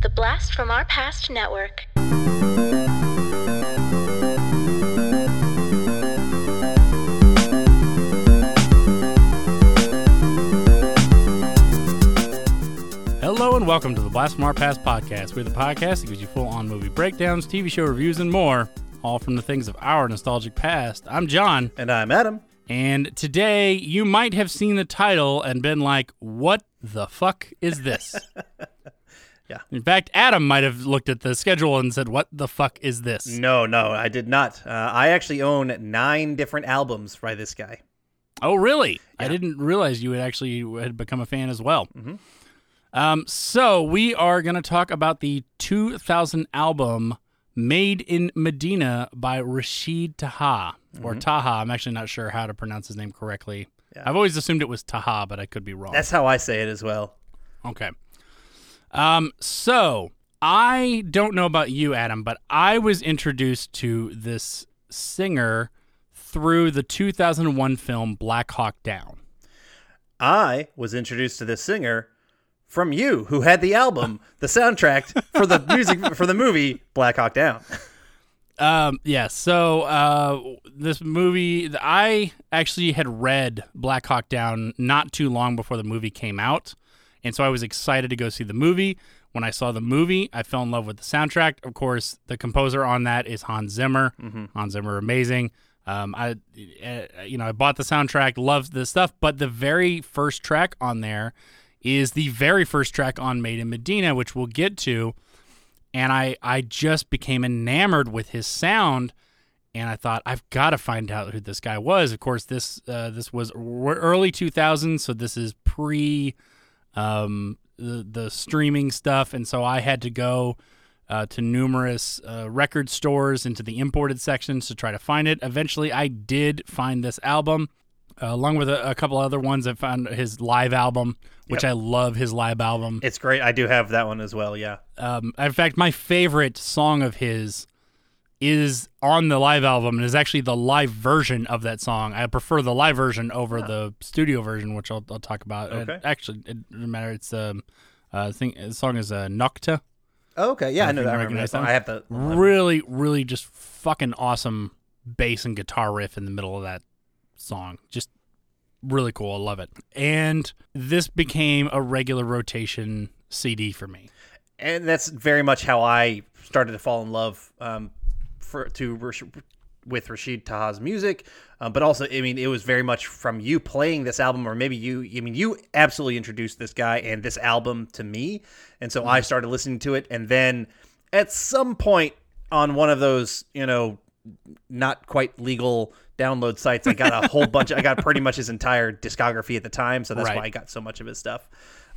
The Blast from Our Past Network. Hello and welcome to the Blast from Our Past podcast. We're the podcast that gives you full on movie breakdowns, TV show reviews, and more, all from the things of our nostalgic past. I'm John, And I'm Adam. and today you might have seen the title and been like, what the fuck is this? Yeah. In fact, Adam might have looked at the schedule and said, what the fuck is this? No, no, I did not. Uh, I actually own nine different albums by this guy. Oh, really? I didn't realize you had actually had become a fan as well. Um, so we are going to talk about the 2000 album "Made in Medina" by Rachid Taha or Taha. I'm actually not sure how to pronounce his name correctly. Yeah. I've always assumed it was Taha, but I could be wrong. That's how I say it as well. Okay. Um, so I don't know about you, Adam, but I was introduced to this singer through the 2001 film Black Hawk Down. I was introduced to this singer from you, who had the album, the soundtrack for the music for the movie Black Hawk Down. Um, yeah. So, uh, this movie, I actually had read Black Hawk Down not too long before the movie came out, and so I was excited to go see the movie. When I saw the movie, I fell in love with the soundtrack. Of course, the composer on that is Hans Zimmer. Hans Zimmer, amazing. Um, I, uh, you know, I bought the soundtrack, loved the stuff, but the very first track on there is the very first track on Made in Medina, which we'll get to and I I just became enamored with his sound, and I thought I've got to find out who this guy was. Of course, this uh, this was early 2000s, so this is pre um, the the streaming stuff, and so I had to go uh, to numerous uh, record stores into the imported sections to try to find it. Eventually, I did find this album. Uh, along with a, a couple other ones, I found his live album, which I love his live album. It's great. I do have that one as well. Yeah. Um, in fact, my favorite song of his is on the live album and is actually the live version of that song. I prefer the live version over the studio version, which I'll, I'll talk about. Okay. actually, it doesn't matter. It's um, uh, I think the song is uh, Nocta. Oh, okay. Yeah, I know that. I remember recognize that song. that I have the. Really, really, just fucking awesome bass and guitar riff in the middle of that song. Just really cool. I love it. And this became a regular rotation CD for me. and that's very much how I started to fall in love um, for to with Rachid Taha's music, um, but also I mean it was very much from you playing this album, or maybe you I mean you absolutely introduced this guy and this album to me, and so I started listening to it, and then at some point on one of those you know not quite legal download sites. I got a whole bunch. I got pretty much his entire discography at the time, so that's Right. why I got so much of his stuff.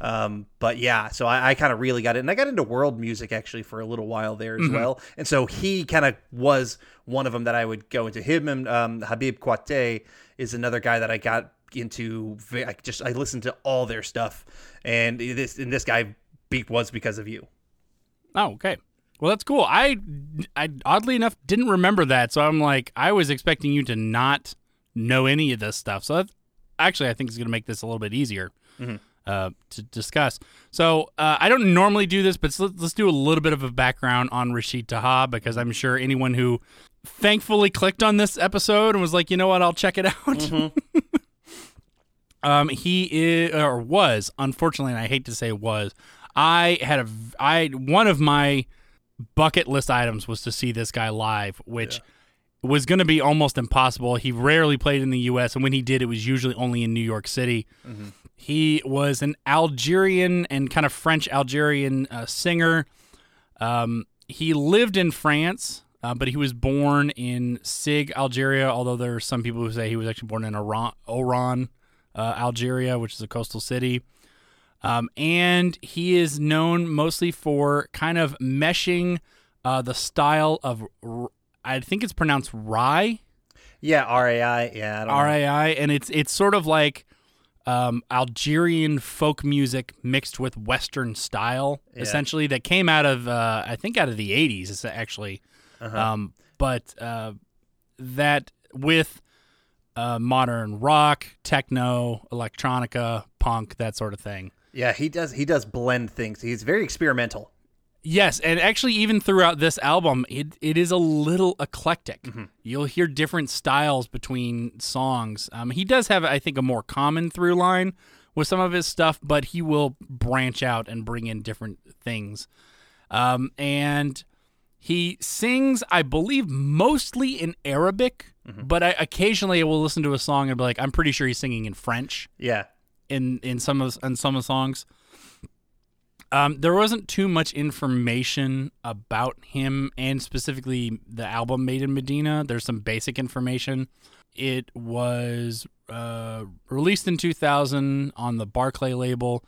Um, but yeah, so I, I kind of really got it, and I got into world music actually for a little while there as well. And so he kind of was one of them that I would go into. Him and um, Habib Koité is another guy that I got into. I just I listened to all their stuff, and this and this guy be, was because of you. Oh, okay. Well, that's cool. I, I oddly enough didn't remember that, so I'm like, I was expecting you to not know any of this stuff. So that actually, I think it's going to make this a little bit easier uh, to discuss. So uh, I don't normally do this, but let's, let's do a little bit of a background on Rachid Taha because I'm sure anyone who thankfully clicked on this episode and was like, you know what, I'll check it out. um, he is or was unfortunately, and I hate to say was. I had a I one of my bucket list items was to see this guy live, which was going to be almost impossible. He rarely played in the U.S., and when he did, it was usually only in New York City. He was an Algerian and kind of French Algerian uh, singer. Um, he lived in France, uh, but he was born in Sig, Algeria. Although there are some people who say he was actually born in Oran, Oran uh, Algeria, which is a coastal city. Um, and he is known mostly for kind of meshing uh, the style of, r- I think it's pronounced Rai, Yeah, RAI. Yeah, I know. R A I, and it's it's sort of like um, Algerian folk music mixed with Western style, essentially that came out of uh, I think out of the '80s. It's actually, um, but uh, that with uh, modern rock, techno, electronica, punk, that sort of thing. Yeah, he does. He does blend things. He's very experimental. Yes, and actually, even throughout this album, it, it is a little eclectic. You'll hear different styles between songs. Um, he does have, I think, a more common through line with some of his stuff, but he will branch out and bring in different things. Um, and he sings, I believe, mostly in Arabic, but I, occasionally I will listen to a song and be like, I'm pretty sure he's singing in French Yeah. in in some of in some of the songs. Um, there wasn't too much information about him and specifically the album Made in Medina. There's some basic information. It was uh, released in 2000 on the Barclay label.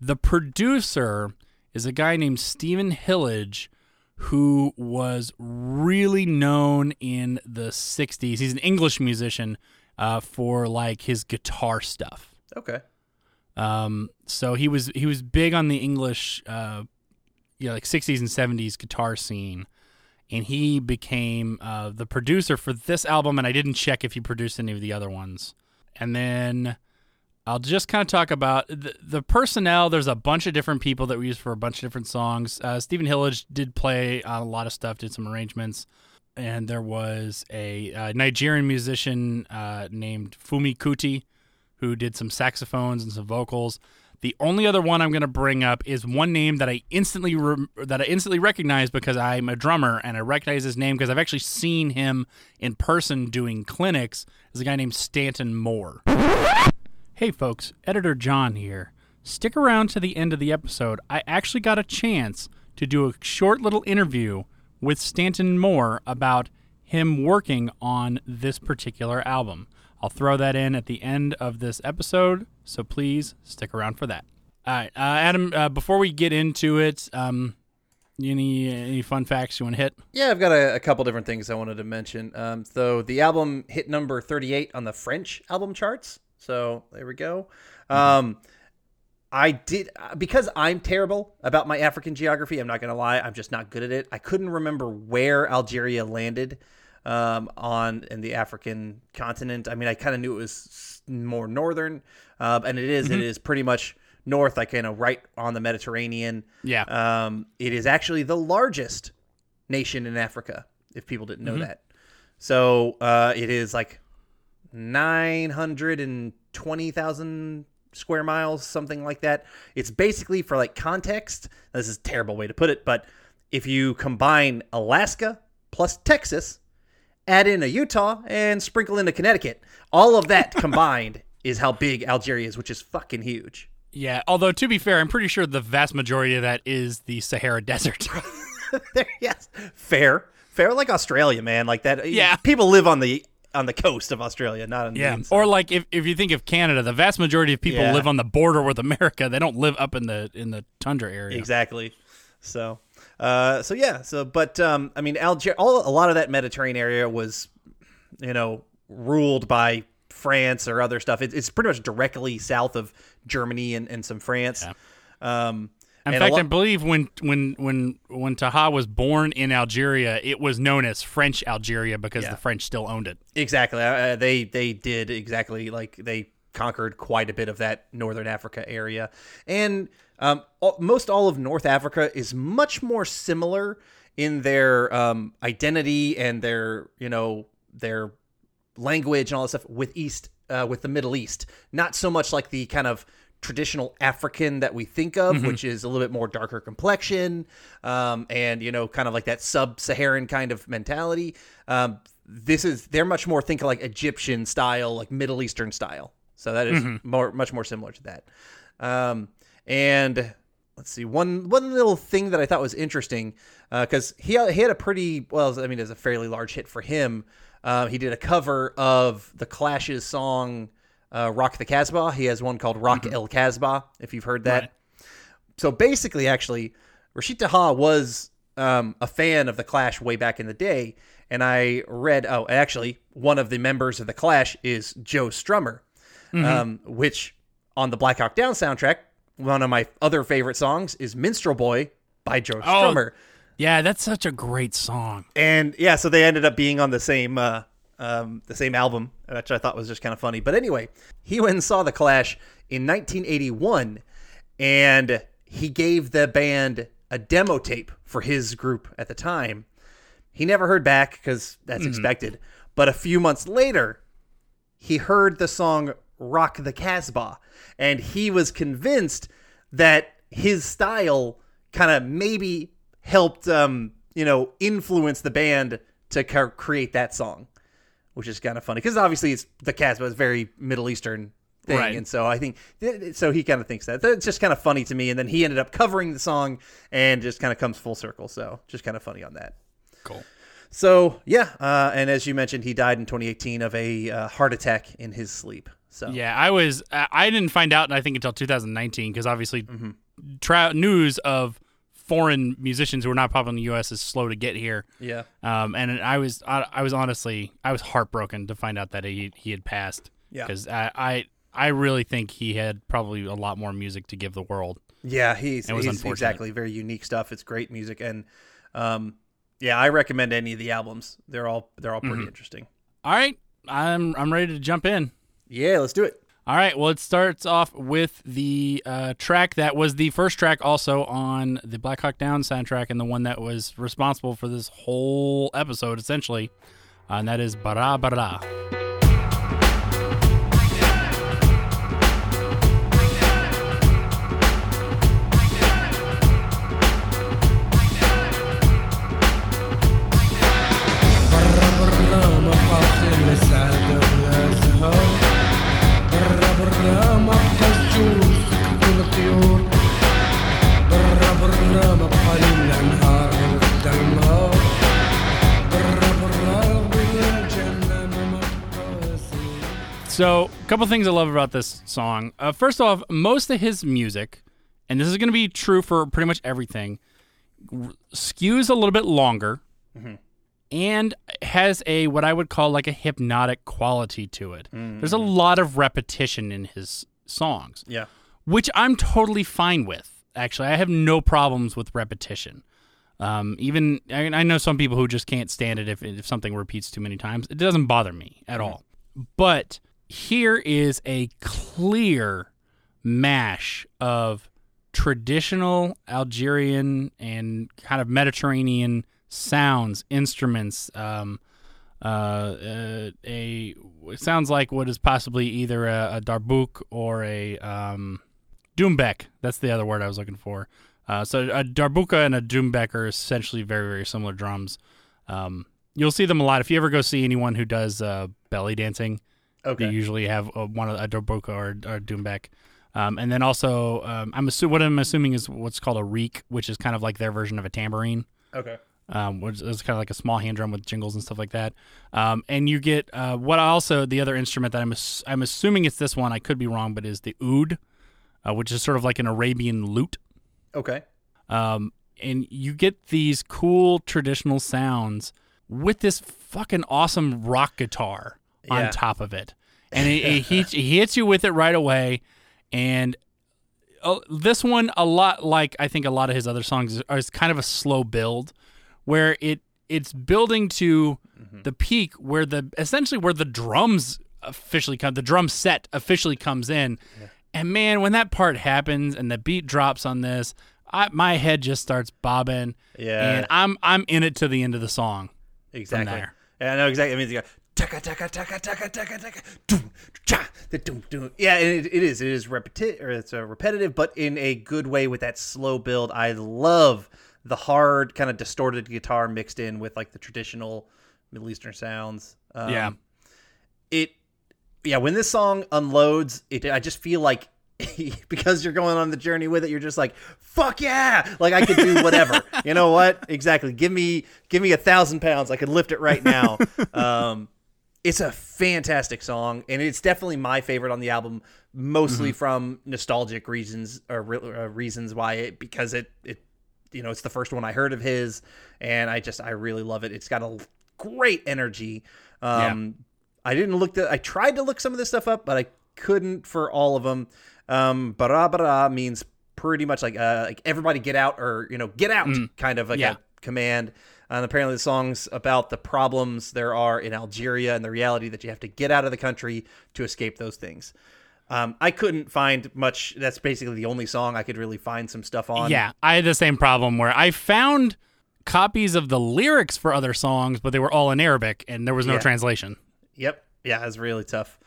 The producer is a guy named Stephen Hillage, who was really known in the 60s. He's an English musician uh, for like his guitar stuff. Okay. Um, so he was he was big on the English, uh, you know, like '60s and '70s guitar scene, and he became uh, the producer for this album. And I didn't check if he produced any of the other ones. And then I'll just kind of talk about the, the personnel. There's a bunch of different people that we use for a bunch of different songs. Uh, Stephen Hillage did play on a lot of stuff, did some arrangements. And there was a, uh Nigerian musician uh, named Femi Kuti who did some saxophones and some vocals. The only other one I'm going to bring up is one name that I instantly re- that I instantly recognize because I'm a drummer and I recognize his name because I've actually seen him in person doing clinics. Is a guy named Stanton Moore. Hey folks, editor John here. Stick around to the end of the episode. I actually got a chance to do a short little interview with Stanton Moore about him working on this particular album. I'll throw that in at the end of this episode, so please stick around for that. All right, uh, Adam. Uh, before we get into it, um, any any fun facts you want to hit? Yeah, I've got a, a couple different things I wanted to mention. Um, so the album hit number 38 on the French album charts. So there we go. Um, I did because I'm terrible about my African geography. I'm not gonna lie. I'm just not good at it. I couldn't remember where Algeria landed um, on in the African continent. I mean, I kind of knew it was more northern, uh, and it is, It is pretty much north, like you know, right on the Mediterranean. Yeah. Um, it is actually the largest nation in Africa. If people didn't know that, so uh, it is like nine hundred and twenty thousand square miles, something like that. It's basically for like context. This is a terrible way to put it, but if you combine Alaska plus Texas, add in a Utah, and sprinkle in a Connecticut, all of that combined is how big Algeria is, which is fucking huge. Yeah. Although to be fair, I'm pretty sure the vast majority of that is the Sahara Desert. Yes, fair, fair, like Australia, man, like that. Yeah. people live on the on the coast of Australia, not on the Yeah, or like if, if you think of Canada, the vast majority of people Yeah. live on the border with America. They don't live up in the in the tundra area. exactly. So, uh, so yeah, so but um, I mean, Algeria, all a lot of that Mediterranean area was, you know, ruled by France or other stuff. It, it's pretty much directly south of Germany and, and some France. Um, In fact, lo- I believe when when when when Taha was born in Algeria, it was known as French Algeria because Yeah. the French still owned it. Exactly. Uh, they they did exactly like they conquered quite a bit of that northern Africa area, and um, all, most all of North Africa is much more similar in their um, identity and their you know their language and all that stuff with East uh, with the Middle East. Not so much like the kind of traditional African that we think of, which is a little bit more darker complexion, um, and you know, kind of like that sub-Saharan kind of mentality. Um, this is they're much more think like Egyptian style, like Middle Eastern style. So that is more much more similar to that. Um, and let's see one one little thing that I thought was interesting because he he had a pretty well I mean it's a fairly large hit for him. Uh, he did a cover of the Clash's song uh, "Rock the Casbah." He has one called "Rock El Casbah." If you've heard that. Right. So basically, actually, Rachid Taha was um, a fan of the Clash way back in the day, and I read. Oh, actually, one of the members of the Clash is Joe Strummer, um, which on the Black Hawk Down soundtrack, one of my other favorite songs is "Minstrel Boy" by Joe Strummer. Yeah, that's such a great song. And yeah, so they ended up being on the same uh, um, the same album, which I thought was just kind of funny. But anyway, he went and saw the Clash in 1981, and he gave the band a demo tape for his group at the time. He never heard back because that's expected. But a few months later, he heard the song Rock the Casbah, and he was convinced that his style kind of maybe helped, um, you know, influence the band to create that song, which is kind of funny because obviously it's the Casbah is very Middle Eastern thing, Right. and so I think so. He kind of thinks that it's just kind of funny to me, and then he ended up covering the song and just kind of comes full circle. So just kind of funny on that. Cool. So yeah, uh, and as you mentioned, he died in 2018 of a uh, heart attack in his sleep. So Yeah, I was. I didn't find out. I think until 2019 because obviously, Mm-hmm. tra- news of foreign musicians who are not popular in the U.S. is slow to get here. yeah, Um, and I was, I, I was honestly, I was heartbroken to find out that he he had passed. Yeah. Because I, I, I really think he had probably a lot more music to give the world. yeah, he's, It was he's exactly very unique stuff. It's great music, and um, yeah, I recommend any of the albums. They're all they're all Mm-hmm. pretty interesting. All right, I'm, I'm ready to jump in. Yeah, let's do it. All right. Well, it starts off with the uh, track that was the first track also on the Black Hawk Down soundtrack and the one that was responsible for this whole episode, essentially. Uh, and that is Barra Barra. So, a couple things I love about this song. Uh, first off, most of his music, and this is going to be true for pretty much everything, r- skews a little bit longer and has a what I would call like a hypnotic quality to it. There's a lot of repetition in his songs, Yeah, which I'm totally fine with. Actually, I have no problems with repetition. Um, even I, I know some people who just can't stand it if if something repeats too many times. It doesn't bother me at all. But here is a clear mash of traditional Algerian and kind of Mediterranean sounds, instruments. Um, uh, uh, a it sounds like what is possibly either a, a darbouk or a um, Doumbek. That's the other word I was looking for. Uh, so a darbuka and a doumbek are essentially very very similar drums. Um, you'll see them a lot if you ever go see anyone who does uh, belly dancing. Okay, They usually have a, one of a darbuka or, or a doumbek. Um, and then also, um, I'm assu- what I'm assuming is what's called a riq, which is kind of like their version of a tambourine okay, um, which is kind of like a small hand drum with jingles and stuff like that. Um, and you get uh, what I also the other instrument that I'm ass- I'm assuming it's this one. I could be wrong, but is the oud, uh, which is sort of like an Arabian lute. okay. Um, and you get these cool traditional sounds with this fucking awesome rock guitar Yeah. on top of it, and it, it, hits, it hits you with it right away. And uh, this one, a lot like I think a lot of his other songs, is, is kind of a slow build, where it it's building to the peak where the essentially where the drums officially come, the drum set officially comes in, and man, when that part happens and the beat drops on this, I, my head just starts bobbing, Yeah. and I'm I'm in it to the end of the song. Exactly. Yeah, I know exactly. I mean, taka taka taka taka taka taka doom cha the doom doom. Yeah, it, it is. It is repeti- or it's uh, repetitive, but in a good way with that slow build. I love the hard kind of distorted guitar mixed in with like the traditional Middle Eastern sounds. Um, Yeah. It. Yeah, when this song unloads, it I just feel like because you're going on the journey with it, you're just like, fuck yeah! Like I could do whatever. you know what? Exactly. Give me give me a thousand pounds. I could lift it right now. um, it's a fantastic song, and it's definitely my favorite on the album, mostly from nostalgic reasons or re- uh, reasons why it because it it you know it's the first one I heard of his, and I just I really love it. It's got a great energy. Um, I didn't look the I tried to look some of this stuff up, but I couldn't for all of them. Um, barra barra means pretty much like uh, like everybody get out or you know get out kind of like Yeah. a command. And apparently, the song's about the problems there are in Algeria and the reality that you have to get out of the country to escape those things. Um, I couldn't find much. That's basically the only song I could really find some stuff on. Yeah, I had the same problem where I found copies of the lyrics for other songs, but they were all in Arabic and there was no Yeah. translation. Yep. Yeah, it's really tough.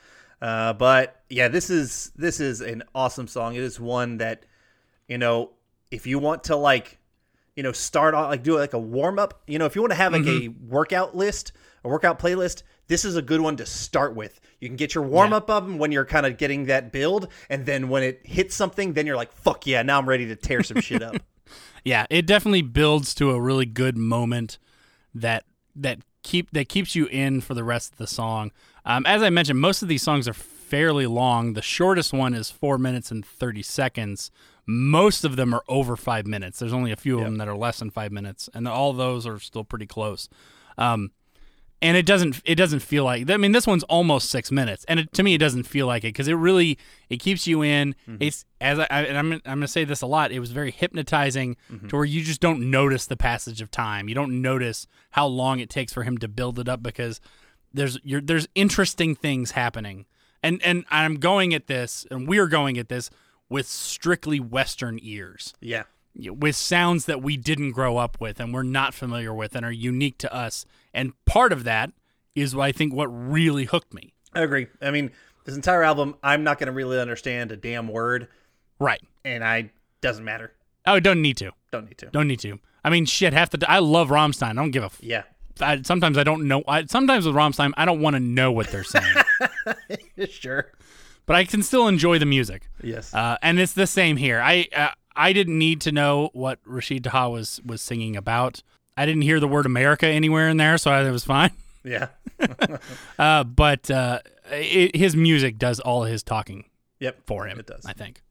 Uh, but yeah, this is this is an awesome song. It is one that you know, if you want to like, you know, start on like do like a warm up. You know, if you want to have like a workout list, a workout playlist, this is a good one to start with. You can get your warm up of 'em when you're kind of getting that build, and then when it hits something, then you're like, fuck yeah, now I'm ready to tear some shit up. Yeah, it definitely builds to a really good moment that that keep that keeps you in for the rest of the song. Um, as I mentioned, most of these songs are fairly long. The shortest one is four minutes and thirty seconds. Most of them are over five minutes. There's only a few of them that are less than five minutes, and all those are still pretty close. Um, and it doesn't it doesn't feel like I mean this one's almost six minutes, and it, to me it doesn't feel like it because it really it keeps you in. It's as I, I and I'm I'm gonna say this a lot. It was very hypnotizing to where you just don't notice the passage of time. You don't notice how long it takes for him to build it up because there's you're, there's interesting things happening, and and I'm going at this, and we're going at this with strictly Western ears yeah. with sounds that we didn't grow up with and we're not familiar with and are unique to us. And part of that is I think what really hooked me. I agree. I mean, this entire album, I'm not going to really understand a damn word, Right. and I doesn't matter. Oh, don't need to. Don't need to. Don't need to. I mean, shit. Half the I love Rammstein. I don't give a. F- Yeah. I, sometimes I don't know. I, sometimes with Rammstein, I don't want to know what they're saying, sure. But I can still enjoy the music. Yes. Uh, and it's the same here. I uh, I didn't need to know what Rachid Taha was was singing about. I didn't hear the word America anywhere in there, so I, it was fine. yeah. Uh, but uh, it, his music does all his talking Yep. for him. It does. I think.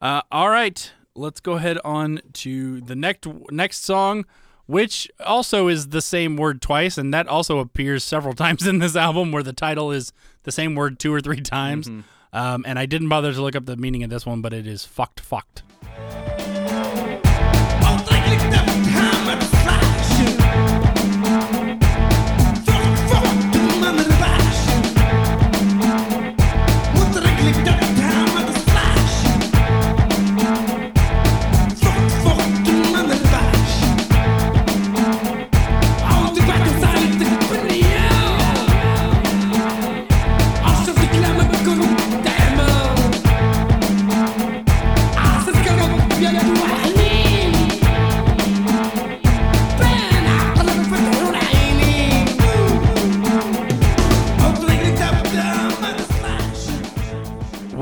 Uh, all right, let's go ahead on to the next next song, which also is the same word twice, and that also appears several times in this album, where the title is the same word two or three times. Um, and I didn't bother to look up the meaning of this one, but it is fucked, fucked.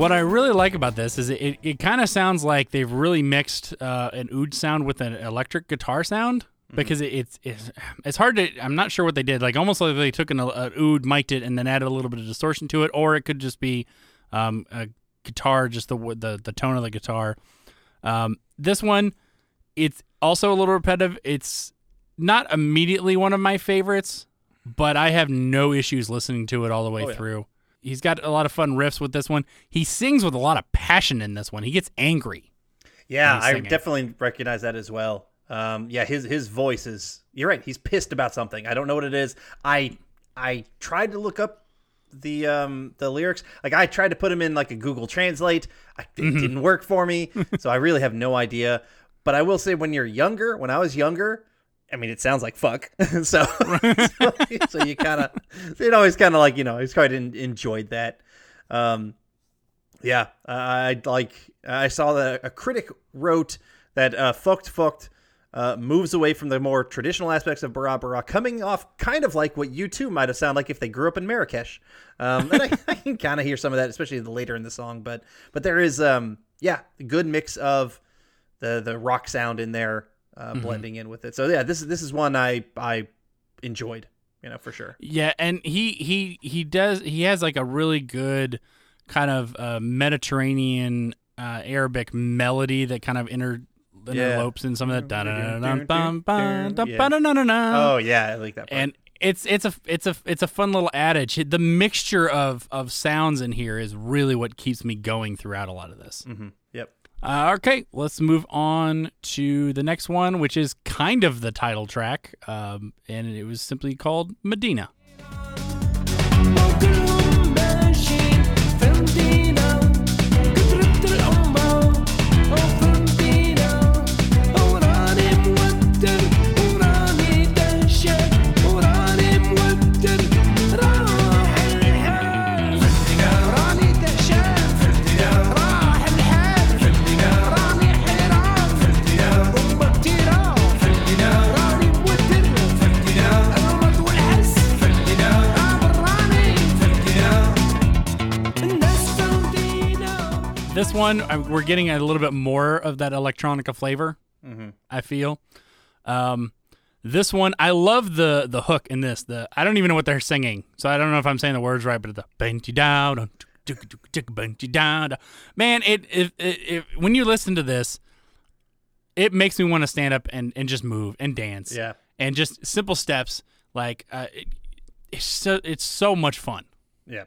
What I really like about this is it, it, it kind of sounds like they've really mixed uh, an oud sound with an electric guitar sound because it, it's, it's it's hard to I'm not sure what they did like almost like they took an, an oud mic'd it and then added a little bit of distortion to it or it could just be um, a guitar just the the the tone of the guitar. Um, this one it's also a little repetitive. It's not immediately one of my favorites, but I have no issues listening to it all the way Oh, yeah. through. He's got a lot of fun riffs with this one. He sings with a lot of passion in this one. He gets angry. Yeah, I definitely recognize that as well. Um, yeah, his his voice is. You're right. He's pissed about something. I don't know what it is. I I tried to look up the um the lyrics. Like I tried to put them in like a Google Translate. I, it Mm-hmm. didn't work for me, so I really have no idea. But I will say, when you're younger, when I was younger, I mean, it sounds like fuck. so, so, so you kind of, it always kind of like you know, I just quite en- enjoyed that. Um, yeah, I I like. I saw that a critic wrote that uh, "fucked fucked" uh, moves away from the more traditional aspects of Barra Barra, coming off kind of like what U2 might have sounded like if they grew up in Marrakesh. Um, and I, I can kind of hear some of that, especially the later in the song. But but there is um yeah, a good mix of the the rock sound in there uh, blending in with it. So yeah, this is this is one I I enjoyed, you know, for sure. Yeah, and he he he does he has like a really good kind of uh, Mediterranean uh, Arabic melody that kind of inter Yeah. interlopes in some of that. Yeah. Oh yeah, I like that. Part. and it's it's a it's a it's a fun little adage. The mixture of of sounds in here is really what keeps me going throughout a lot of this. Mhm. Uh, okay, let's move on to the next one, which is kind of the title track, um, and it was simply called Medina. One I, we're getting a little bit more of that electronica flavor. I feel. Um, this one I love the the hook in this. The I don't even know what they're singing, so I don't know if I'm saying the words right. But the "Bent you down, you down." Man, it, it, it, it when you listen to this, it makes me want to stand up and, and just move and dance. Yeah. and just simple steps. Like uh, it, it's so it's so much fun. Yeah.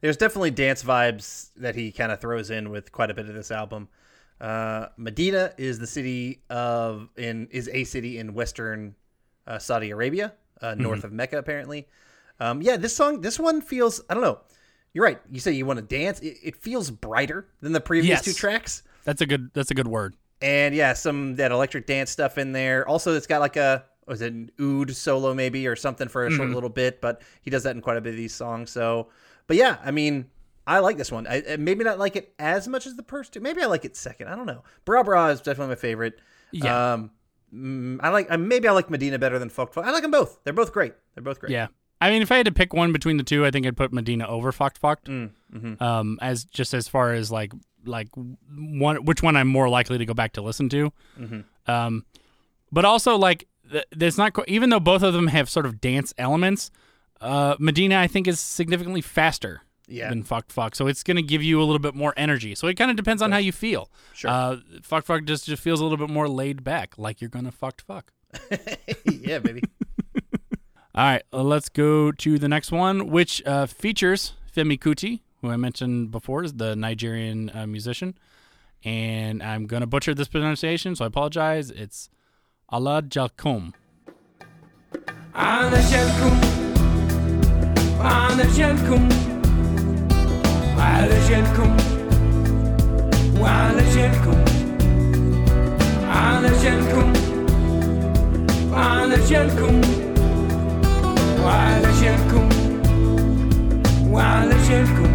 There's definitely dance vibes that he kind of throws in with quite a bit of this album. Uh, Medina is the city of in is a city in western uh, Saudi Arabia, uh, north of Mecca apparently. Um, yeah, this song, this one feels I don't know. You're right. You say you want to dance. It, it feels brighter than the previous Yes. two tracks. That's a good that's a good word. And yeah, some that electric dance stuff in there. Also, it's got like a was it an oud solo maybe or something for a short little bit, but he does that in quite a bit of these songs. So, but yeah, I mean, I like this one. I, maybe not like it as much as the first two. Maybe I like it second. I don't know. Bra Bra is definitely my favorite. Yeah. Um, mm, I like. Maybe I like Medina better than Fuck Fuck. I like them both. They're both great. They're both great. Yeah. I mean, if I had to pick one between the two, I think I'd put Medina over Fucked Fucked. Mm, mm-hmm. Um, as just as far as like like one which one I'm more likely to go back to listen to. Mm-hmm. Um, but also like th- there's not even though both of them have sort of dance elements. Uh, Medina I think is significantly faster. Yeah. Than Fucked Fuck, so it's gonna give you a little bit more energy. So it kind of depends on how you feel. Sure. Uh, Fucked Fuck just just feels a little bit more laid back, like you're gonna fucked fuck. yeah, baby. All right, uh, let's go to the next one, which uh, features Femi Kuti, who I mentioned before is the Nigerian uh, musician. And I'm going to butcher this pronunciation, so I apologize. It's Allah Jalkom. علشانكم علشانكم علشانكم وعلشانكم علشانكم علشانكم وعلشانكم وعلشانكم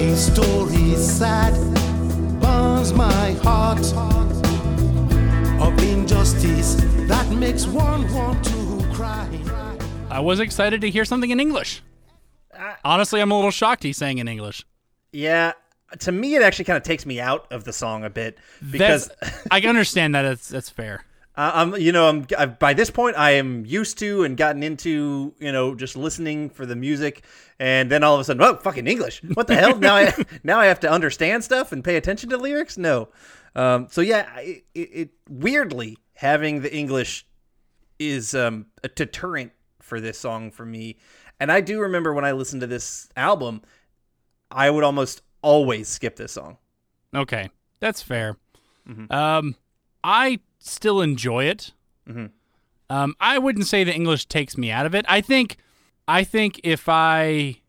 His story is sad, burns my heart of injustice that makes one want to cry. I was excited to hear something in English. Honestly, I'm a little shocked he's saying in English. Yeah. To me, it actually kind of takes me out of the song a bit because That's, I can understand that. That's, that's fair. Uh, I'm, you know, I'm I've, by this point I am used to and gotten into, you know, just listening for the music, and then all of a sudden, oh, fucking English! What the hell? now I now I have to understand stuff and pay attention to lyrics. No, um, so yeah, it, it, weirdly having the English is um, a deterrent for this song for me, and I do remember when I listened to this album, I would almost always skip this song. Okay, that's fair. Um, I still enjoy it. Um, I wouldn't say the English takes me out of it. I think, I think if I,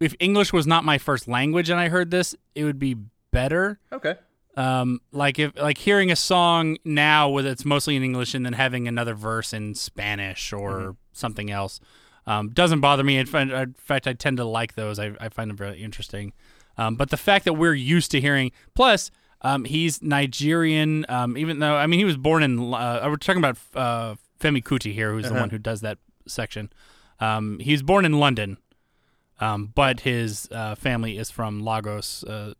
if English was not my first language and I heard this, it would be better. Okay. Um, like if like hearing a song now with it's mostly in English and then having another verse in Spanish or something else, um, doesn't bother me. In fact, in fact, I tend to like those. I, I find them very interesting. Um, but the fact that we're used to hearing, plus um, he's Nigerian. Um, even though I mean he was born in, uh, we're talking about uh, Femi Kuti here, who's the one who does that section. Um, he's born in London, um, but his uh, family is from Lagos, uh,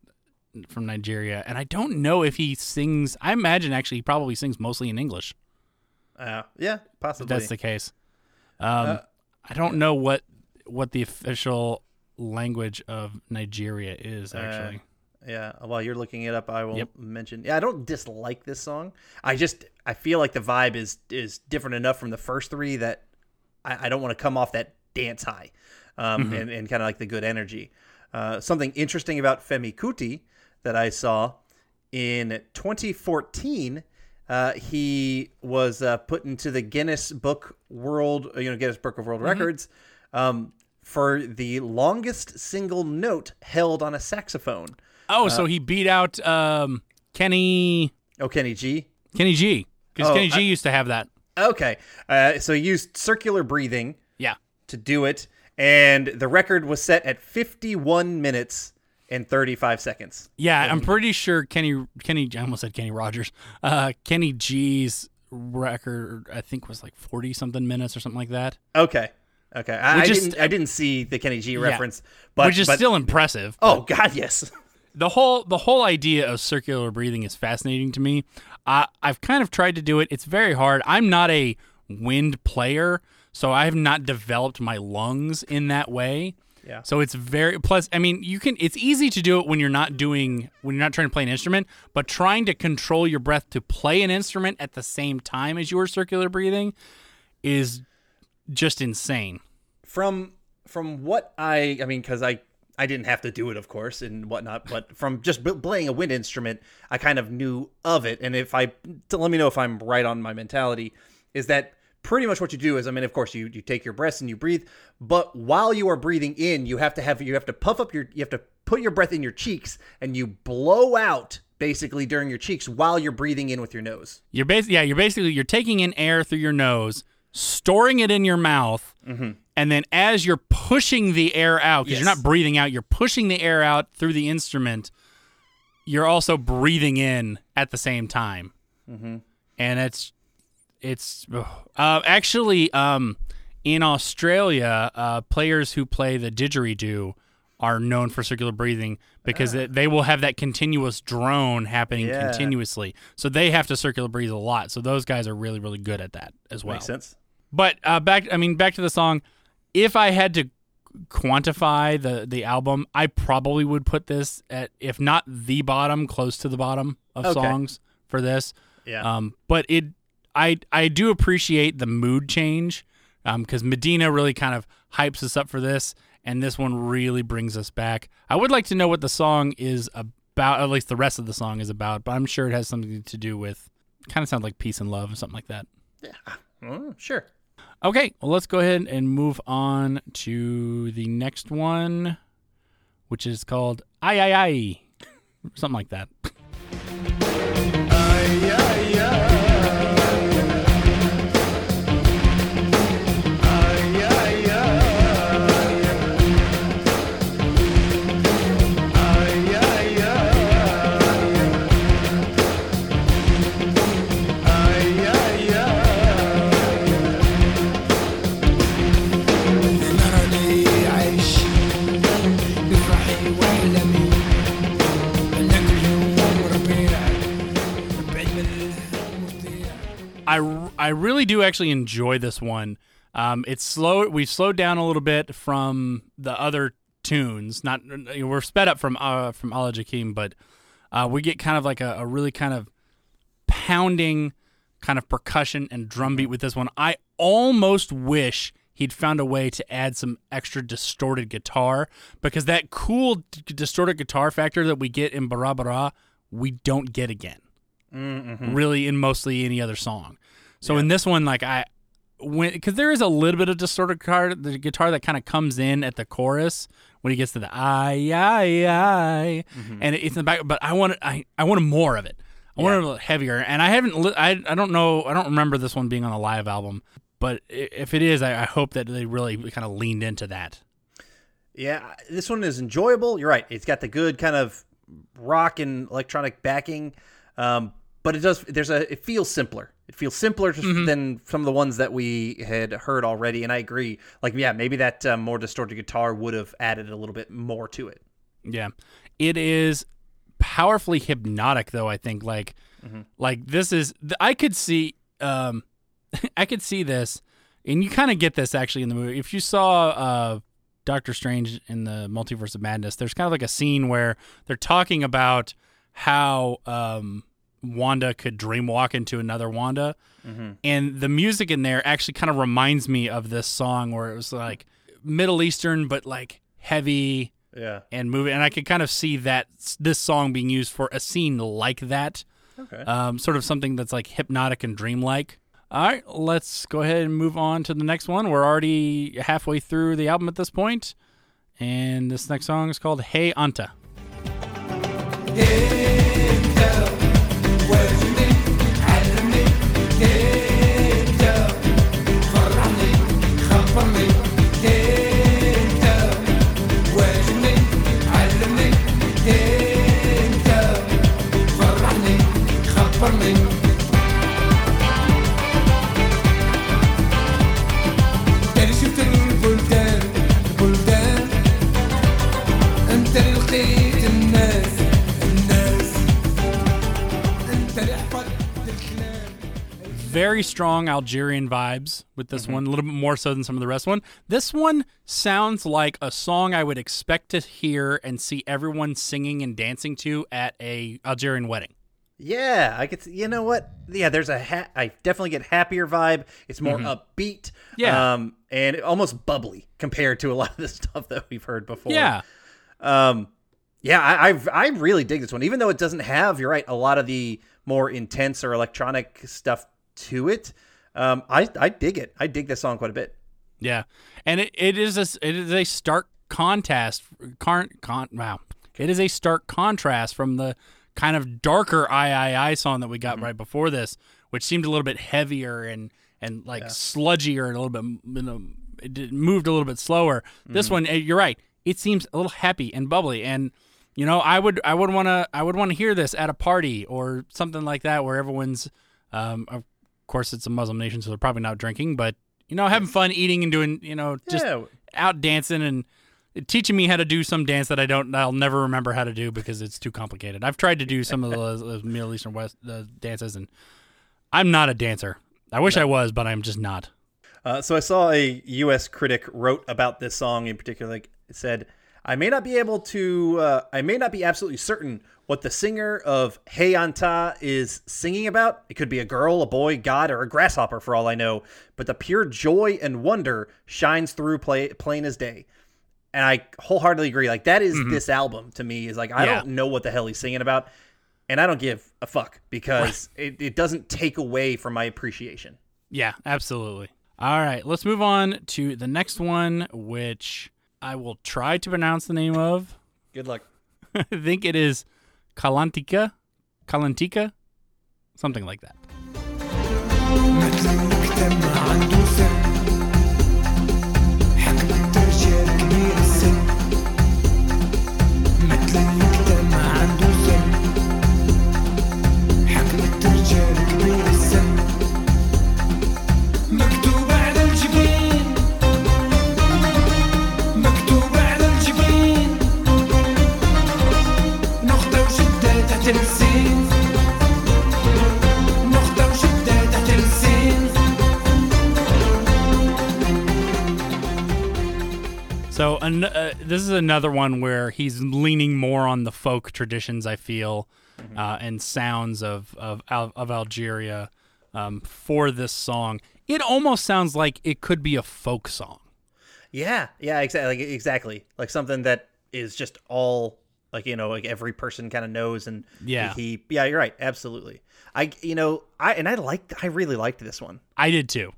from Nigeria, and I don't know if he sings. I imagine actually he probably sings mostly in English. Uh, yeah, If possibly. that's the case. Um, I don't know what what the official language of Nigeria is actually. Yeah, while you're looking it up, I will Yep. mention. Yeah, I don't dislike this song. I just I feel like the vibe is is different enough from the first three that I, I don't want to come off that dance high, um, and, and kind of like the good energy. Uh, something interesting about Femi Kuti that I saw in 2014. Uh, he was uh, put into the Guinness Book World, you know, Guinness Book of World Records, um, for the longest single note held on a saxophone. oh, so he beat out um, Kenny Oh, Kenny G. Kenny G because Oh, Kenny G I- used to have that. Okay, uh, so he used circular breathing Yeah. to do it, and the record was set at 51 minutes and 35 seconds. Yeah, I'm pretty sure Kenny Kenny I almost said Kenny Rogers. Uh, Kenny G's record I think was like 40 something minutes or something like that. Okay, Okay, I, Which I didn't. I didn't see the Kenny G reference, but which is but- still impressive. Oh God, yes. the whole the whole idea of circular breathing is fascinating to me. I I've kind of tried to do it. It's very hard. I'm not a wind player, so I have not developed my lungs in that way. Yeah. So it's very plus. I mean, you can. It's easy to do it when you're not doing when you're not trying to play an instrument, but trying to control your breath to play an instrument at the same time as your circular breathing is just insane. from from what I I mean because I I didn't have to do it of course and whatnot but from just b- playing a wind instrument I kind of knew of it and if I let me know if I'm right on my mentality is that pretty much what you do is I mean of course you you take your breaths and you breathe but while you are breathing in you have to have you have to puff up your you have to put your breath in your cheeks and you blow out basically during your cheeks while you're breathing in with your nose You're basically yeah, you're basically you're taking in air through your nose, storing it in your mouth, and then as you're pushing the air out, because you're not breathing out, you're pushing the air out through the instrument. You're also breathing in at the same time, mm-hmm. and it's it's uh, actually um, in Australia, uh, players who play the didgeridoo are known for circular breathing because they, they will have that continuous drone happening Yeah. continuously. So they have to circular breathe a lot. So those guys are really really good at that as well. makes sense But uh, back, I mean, back to the song. If I had to quantify the the album, I probably would put this at, if not the bottom, close to the bottom of Okay. songs for this. Yeah. Um, but it, I I do appreciate the mood change because um, Medina really kind of hypes us up for this, and this one really brings us back. I would like to know what the song is about, at least the rest of the song is about, but I'm sure it has something to do with kind of sounds like peace and love, something like that. Yeah, oh, sure. Okay, well, let's go ahead and move on to the next one, which is called "I I I," something like that. Ay, ay, ay. Really do actually enjoy this one. Um, it's slow. We've slowed down a little bit from the other tunes. Not we're sped up from uh, from Ala Jakim, but uh, we get kind of like a, a really kind of pounding kind of percussion and drum beat with this one. I almost wish he'd found a way to add some extra distorted guitar because that cool distorted guitar factor that we get in Barra Barra, we don't get again. Really, in mostly any other song. So in this one, like I when because there is a little bit of distorted guitar, the guitar that kind of comes in at the chorus when he gets to the I I I, and it's in the back. But I want I I wanted more of it. I wanted it a little heavier, and I haven't. Li- I I don't know. I don't remember this one being on a live album, but if it is, I, I hope that they really kind of leaned into that. Yeah, this one is enjoyable. You're right. It's got the good kind of rock and electronic backing, um, but it does. There's a. It feels simpler. It feels simpler to- than some of the ones that we had heard already. And I agree. Like, yeah, maybe that uh, more distorted guitar would have added a little bit more to it. Yeah, it is powerfully hypnotic, though. I think like like this is I could see um I could see this, and you kind of get this actually in the movie. If you saw uh Doctor Strange in the Multiverse of Madness, there's kind of like a scene where they're talking about how um Wanda could dreamwalk into another Wanda. Mm-hmm. And the music in there actually kind of reminds me of this song where it was like Middle Eastern, but like heavy yeah. and moving. And I could kind of see that this song being used for a scene like that. Okay. Um, sort of something that's like hypnotic and dreamlike. All right, let's go ahead and move on to the next one. We're already halfway through the album at this point, And this next song is called Hey Anta. Hey. Very strong Algerian vibes with this one, a little bit more so than some of the rest one. This one sounds like a song I would expect to hear and see everyone singing and dancing to at a Algerian wedding. Yeah, I could. You know what? Yeah, there's a. Ha- I definitely get happier vibe. It's more upbeat. Mm-hmm. Yeah. um, and almost bubbly compared to a lot of the stuff that we've heard before. Yeah. Um, yeah, I, I I really dig this one, even though it doesn't have. You're right. A lot of the more intense or electronic stuff to it. Um, I I dig it. I dig this song quite a bit. Yeah, and it, it is a it is a stark contrast. Con, con, wow, it is a stark contrast from the kind of darker I I I song that we got right before this, which seemed a little bit heavier and and like sludgier and a little bit you know, it moved a little bit slower. This one, eh, you're right. It seems a little happy and bubbly and. You know, I would, I would want to, I would want to hear this at a party or something like that, where everyone's, um, of course, it's a Muslim nation, so they're probably not drinking, but you know, having fun, eating and doing, you know, just Yeah. out dancing and teaching me how to do some dance that I don't, I'll never remember how to do because it's too complicated. I've tried to do some of those, those Middle Eastern West uh, dances, and I'm not a dancer. I wish I was, but I'm just not. Uh, so I saw a U.S. critic wrote about this song in particular. Like it said, "I may not be able to. Uh, I may not be absolutely certain what the singer of Hey Anta is singing about. It could be a girl, a boy, God, or a grasshopper for all I know. But the pure joy and wonder shines through play, plain as day." And I wholeheartedly agree. Like that is mm-hmm. this album to me. Is like I Yeah. don't know what the hell he's singing about, and I don't give a fuck because it, it doesn't take away from my appreciation. Yeah, absolutely. All right, let's move on to the next one, which I will try to pronounce the name of. Good luck. I think it is Kalantika, Kalantika, something like that. So an- uh, this is another one where he's leaning more on the folk traditions. I feel, uh, and sounds of of of Algeria um, for this song. It almost sounds like it could be a folk song. Yeah, yeah, exactly, like, exactly. Like something that is just all like you know, like every person kind of knows, and Yeah. he, yeah, you're right, absolutely. I, you know, I and I liked, I really liked this one. I did too.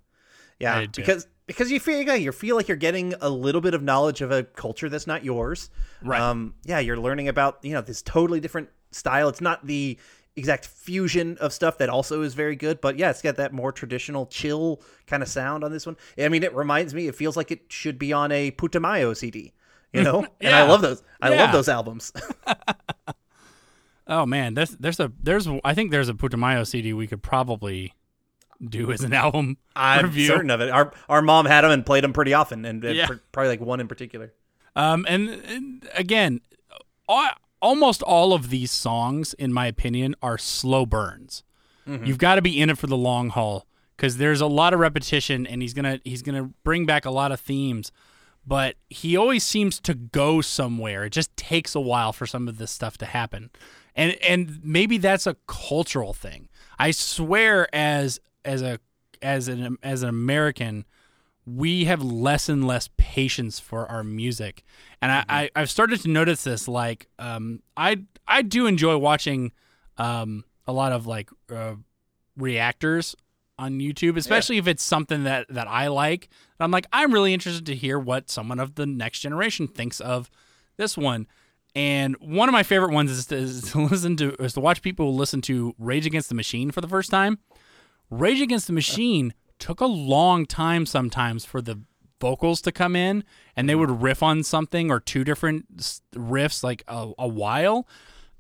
Yeah, I did too. because because you feel yeah, you feel like you're getting a little bit of knowledge of a culture that's not yours. Right. Um. Yeah, you're learning about you know this totally different style. It's not the exact fusion of stuff that also is very good, but yeah, it's got that more traditional chill kind of sound on this one. I mean, it reminds me. It feels like it should be on a Putumayo CD. You know, and I love those. I Yeah. love those albums. Oh man, there's there's a there's I think there's a Putumayo CD we could probably do as an album I'm review. certain of it. Our our mom had them and played them pretty often, and, and Yeah. pr- probably like one in particular. Um, and, and again, a- almost all of these songs, in my opinion, are slow burns. You've got to be in it for the long haul because there's a lot of repetition, and he's gonna he's gonna bring back a lot of themes. But he always seems to go somewhere. It just takes a while for some of this stuff to happen, and and maybe that's a cultural thing. I swear, as as a as an as an American, we have less and less patience for our music. And I, I i've started to notice this like um i i do enjoy watching um a lot of like uh, reactors on youtube especially if it's something that that i like. I'm like i'm really interested to hear what someone of the next generation thinks of this one. And one of my favorite ones is to, is to listen to is to watch people listen to rage against the machine for the first time Rage Against the Machine took a long time sometimes for the vocals to come in, and they would mm-hmm. riff on something or two different riffs like a, a while.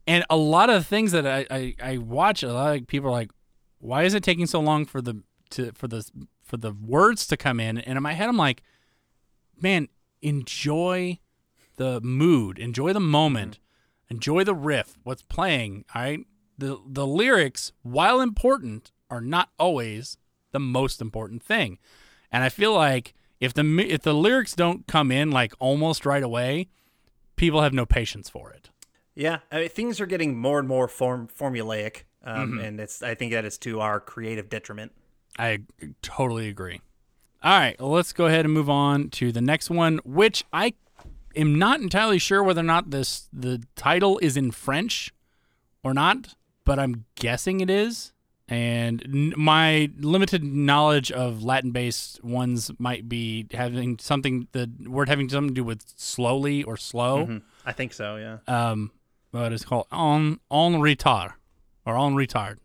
And a lot of the things that I, I, I watch, a lot of people are like, "Why is it taking so long for the to for the for the words to come in?" And in my head, I'm like, "Man, enjoy the mood, enjoy the moment, mm-hmm. enjoy the riff, what's playing. All right, the the lyrics, while important, are not always the most important thing. And I feel like if the if the lyrics don't come in like almost right away, people have no patience for it. Yeah, I mean, things are getting more and more form formulaic, um, and it's I think that is to our creative detriment. I totally agree. All right, well, let's go ahead and move on to the next one, which I am not entirely sure whether or not this the title is in French or not, but I'm guessing it is. And n- my limited knowledge of Latin-based ones might be having something the word having something to do with slowly or slow. I think so. Yeah. Um, what is it called on on retard or on retard.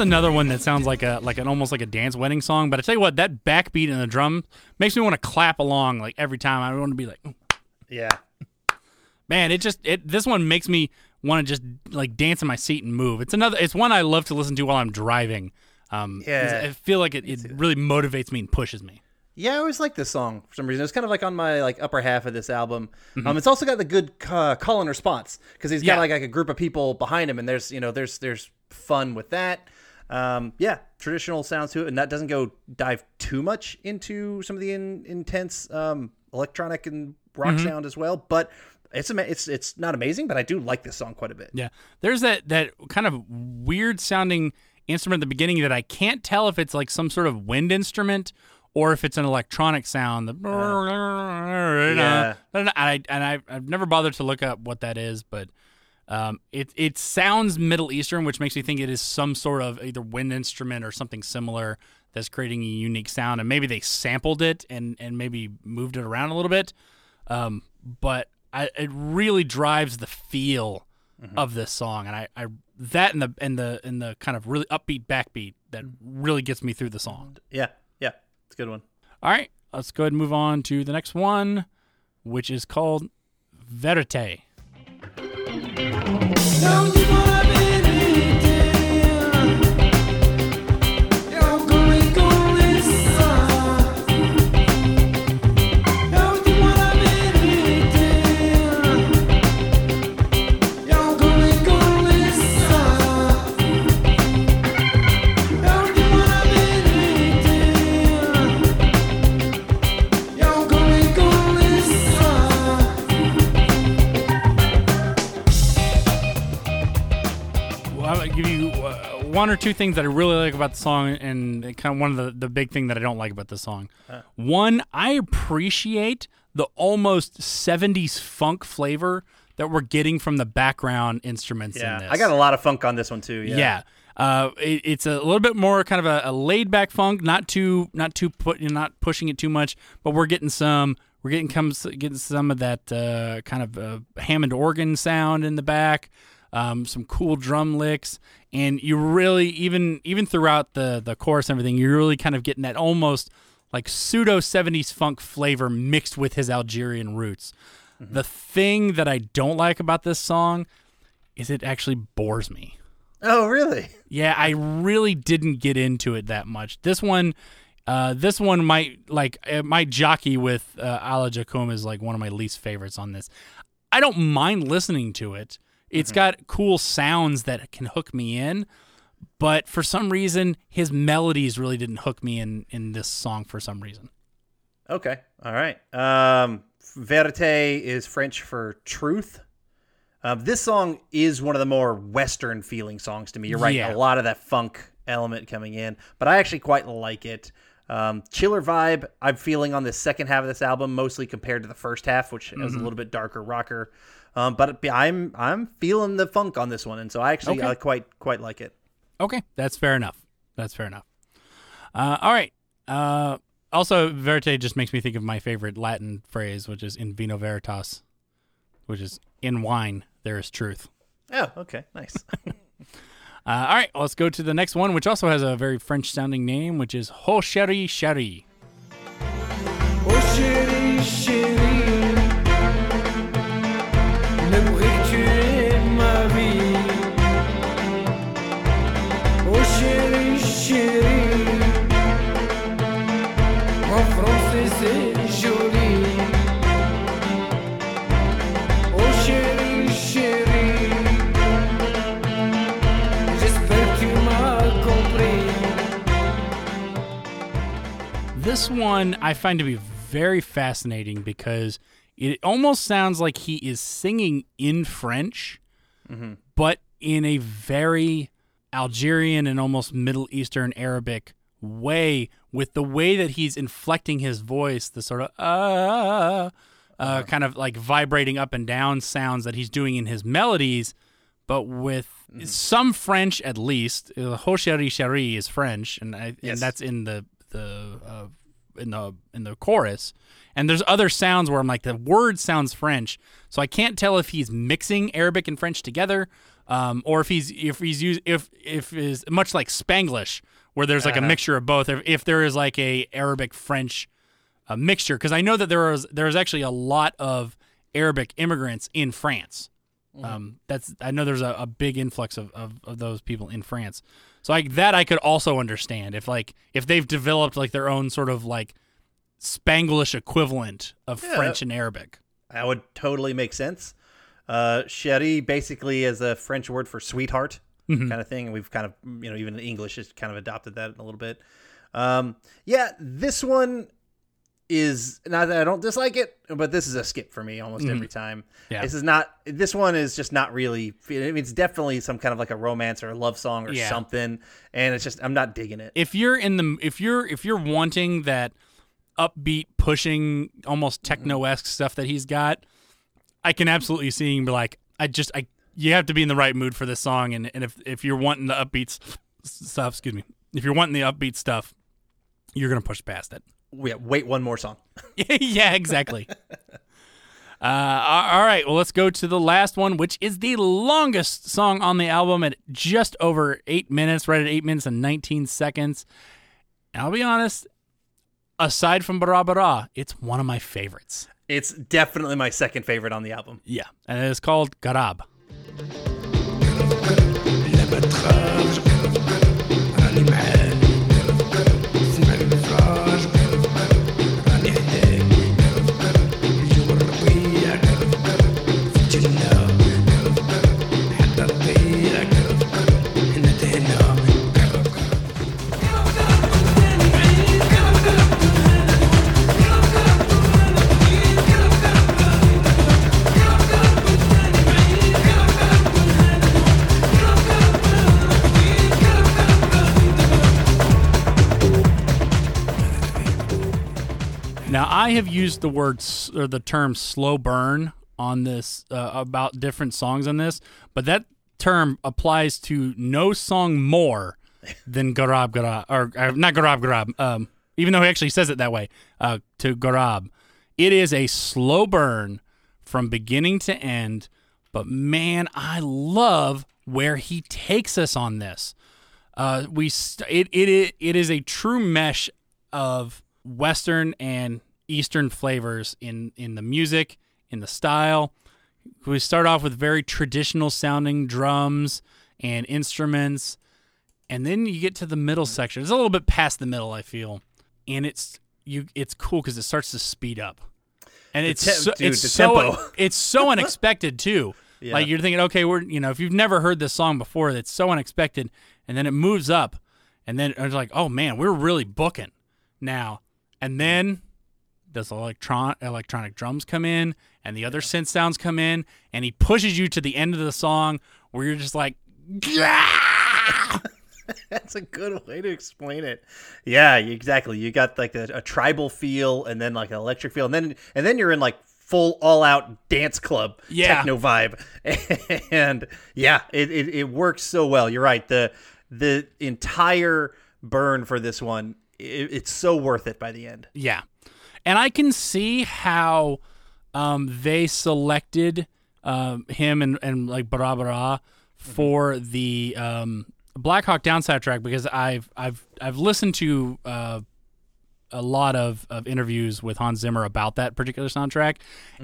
Another one that sounds like a like an almost like a dance wedding song. But I tell you what, that backbeat in the drum makes me want to clap along like every time. I want to be like. Yeah. man, it just it. This one makes me want to just like dance in my seat and move. It's another. It's one I love to listen to while I'm driving. Um, Yeah. I feel like it, it really motivates me and pushes me. Yeah, I always like this song for some reason. It's kind of like on my like upper half of this album. Um, it's also got the good uh, call and response because he's got Yeah. like, like a group of people behind him, and there's you know there's there's fun with that. Um, yeah, traditional sounds to it, and that doesn't go dive too much into some of the in, intense um, electronic and rock sound as well. But it's it's it's not amazing, but I do like this song quite a bit. Yeah. There's that that kind of weird sounding instrument at the beginning that I can't tell if it's like some sort of wind instrument or if it's an electronic sound. The Yeah. and I and I I've never bothered to look up what that is, but um, it it sounds Middle Eastern, which makes me think it is some sort of either wind instrument or something similar that's creating a unique sound. And maybe they sampled it and and maybe moved it around a little bit. Um, but I, it really drives the feel of this song, and I, I that and the and the and the kind of really upbeat backbeat that really gets me through the song. Yeah, yeah, it's a good one. All right, let's go ahead and move on to the next one, which is called Verite. Não me one or two things that I really like about the song, and kind of one of the, the big thing that I don't like about the song. One, I appreciate the almost '70s funk flavor that we're getting from the background instruments in Yeah, this. I got a lot of funk on this one too. Yeah, Yeah. Uh, it, it's a little bit more kind of a, a laid back funk, not too, not too put, not pushing it too much, but we're getting some, we're getting comes getting some of that uh, kind of uh, Hammond organ sound in the back, um, some cool drum licks, and you really even even throughout the the chorus and everything, you're really kind of getting that almost like pseudo '70s funk flavor mixed with his Algerian roots. The thing that I don't like about this song is it actually bores me. Oh, really? Yeah, I really didn't get into it that much. This one, uh, this one might like it might jockey with uh, Ala Jalkoum is like one of my least favorites on this. I don't mind listening to it. It's got cool sounds that can hook me in, but for some reason, his melodies really didn't hook me in in this song for some reason. Okay. All right. Um, Verite is French for truth. Um, this song is one of the more Western feeling songs to me. You're right. Yeah. A lot of that funk element coming in, but I actually quite like it. Um, chiller vibe I'm feeling on the second half of this album, mostly compared to the first half, which was a little bit darker rocker. Um, but I'm I'm feeling the funk on this one, and so I actually Okay. I quite quite like it. Okay, that's fair enough. That's fair enough. Uh, all right. Uh, also, verite just makes me think of my favorite Latin phrase, which is "in vino veritas," which is "in wine there is truth." Oh, okay, nice. Uh, Uh, all right, let's go to the next one, which also has a very French sounding name, which is Ho Chérie Chérie. Oh chérie, chérie, This one I find to be very fascinating because it almost sounds like he is singing in French, but in a very Algerian and almost Middle Eastern Arabic way, with the way that he's inflecting his voice, the sort of uh, uh, kind of like vibrating up and down sounds that he's doing in his melodies, but with some French at least. Uh, Ho Chérie Chérie is French, and I, and that's in the the uh, in the in the chorus. And there's other sounds where I'm like the word sounds French, so I can't tell if he's mixing Arabic and French together, um, or if he's if he's use if if is much like Spanglish, where there's like a mixture of both. If, if there is like a Arabic French a mixture, because I know that there is there is actually a lot of Arabic immigrants in France. Um, that's I know there's a, a big influx of, of, of those people in France. So like that I could also understand if like if they've developed like their own sort of like Spanglish equivalent of Yeah. French and Arabic. That would totally make sense. Uh, chérie basically is a French word for sweetheart kind of thing. And we've kind of, you know, even in English has kind of adopted that a little bit. Um, yeah, this one is not that I don't dislike it, but this is a skip for me almost every mm-hmm. time. Yeah. This is not, this one is just not really, I mean, it's definitely some kind of like a romance or a love song or Yeah. something. And it's just, I'm not digging it. If you're in the if you're if you're wanting that upbeat pushing almost mm-hmm. techno esque stuff that he's got, I can absolutely see him be like, I just I you have to be in the right mood for this song, and and if if you're wanting the upbeat stuff, excuse me, if you're wanting the upbeat stuff, you're gonna push past it. Yeah, wait one more song. yeah, exactly. Uh, all right, well, let's go to the last one, which is the longest song on the album at just over eight minutes, right at eight minutes and 19 seconds. And I'll be honest, aside from Barra Barra, it's one of my favorites. It's definitely my second favorite on the album. Yeah, and it is called Garab. I have used the word or the term slow burn on this uh, about different songs on this, but that term applies to no song more than Garab Garab, or uh, not Garab Garab, um, even though he actually says it that way, uh, to Garab. It is a slow burn from beginning to end, but man, I love where he takes us on this. Uh, we st- it, it it is a true mesh of western and eastern flavors in in the music, in the style. We start off with very traditional sounding drums and instruments, and then you get to the middle section. It's a little bit past the middle, I feel, and it's you. It's cool because it starts to speed up, and it's te- so, dude, it's so tempo. it's so unexpected too. Yeah. Like you're thinking, okay, we're you know, if you've never heard this song before, it's so unexpected, and then it moves up, and then it's like, oh man, we're really booking now, and then those electron electronic drums come in, and the other synth sounds come in, and he pushes you to the end of the song where you're just like, That's a good way to explain it. Yeah, exactly. You got like a, a tribal feel, and then like an electric feel, and then and then you're in like full all out dance club Yeah. techno vibe, and yeah, it, it it works so well. You're right. The the entire burn for this one, it, it's so worth it by the end. Yeah. And I can see how um, they selected um, him and, and like Barra Barra for the um, Black Hawk Down soundtrack because I've I've I've listened to uh, a lot of, of interviews with Hans Zimmer about that particular soundtrack,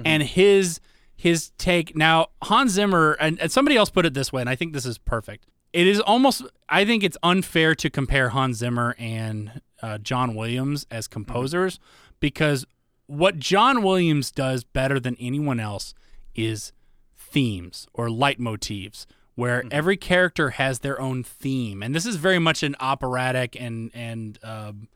and his his take. Now Hans Zimmer and, and somebody else put it this way, and I think this is perfect. It is almost I think it's unfair to compare Hans Zimmer and uh, John Williams as composers because what John Williams does better than anyone else is themes or leitmotifs where every character has their own theme. And this is very much an operatic and and um,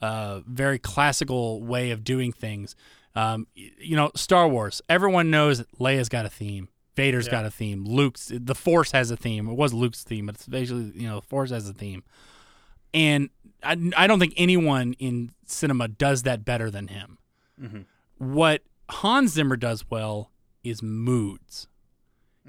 uh, very classical way of doing things. Um, you know star wars everyone knows leia's got a theme vader's got a theme luke's the force has a theme. It was luke's theme but it's basically you know the force has a theme and I, I don't think anyone in cinema does that better than him what Hans Zimmer does well is moods.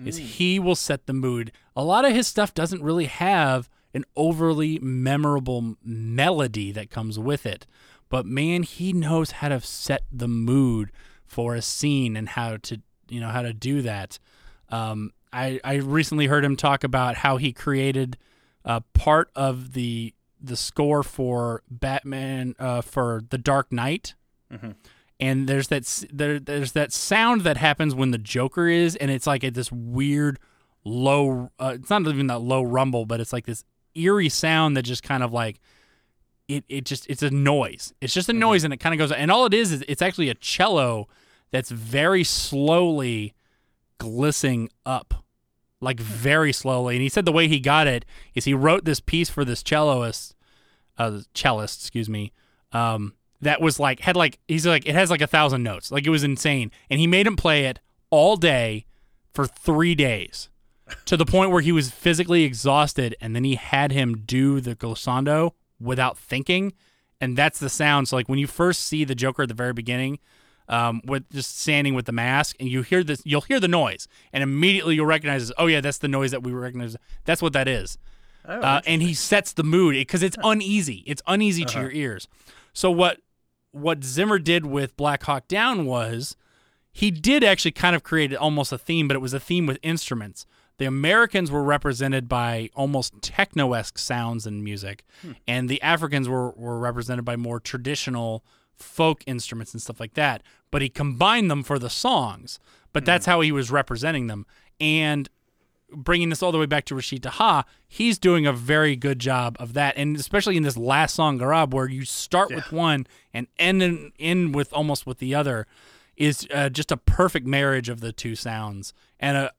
Is he will set the mood. A lot of his stuff doesn't really have an overly memorable melody that comes with it. But man, he knows how to set the mood for a scene and how to you know how to do that. Um, I I recently heard him talk about how he created uh, part of the the score for Batman uh, for The Dark Knight and there's that there, there's that sound that happens when the Joker is, and it's like at this weird low. Uh, it's not even that low rumble, but it's like this eerie sound that just kind of like it. It just it's a noise. It's just a noise, and it kind of goes. And all it is is it's actually a cello that's very slowly glissing up, like very slowly. And he said the way he got it is he wrote this piece for this celloist, uh, cellist, excuse me. Um, that was like had like he's like it has like a thousand notes, like it was insane, and he made him play it all day for three days, to the point where he was physically exhausted, and then he had him do the glissando without thinking, and that's the sound. So like when you first see the Joker at the very beginning, um, with just standing with the mask, and you hear this, you'll hear the noise, and immediately you'll recognize, oh yeah, that's the noise that we recognize. That's what that is. uh, and he sets the mood because it's uneasy. It's uneasy to your ears. So what what Zimmer did with Black Hawk Down was he did actually kind of create almost a theme, but it was a theme with instruments. The Americans were represented by almost techno esque sounds and music, and the Africans were, were represented by more traditional folk instruments and stuff like that. But he combined them for the songs, but that's how he was representing them. And bringing this all the way back to Rachid Taha, he's doing a very good job of that, and especially in this last song, Garab, where you start with one and end in, end with almost with the other, is uh, just a perfect marriage of the two sounds, and a,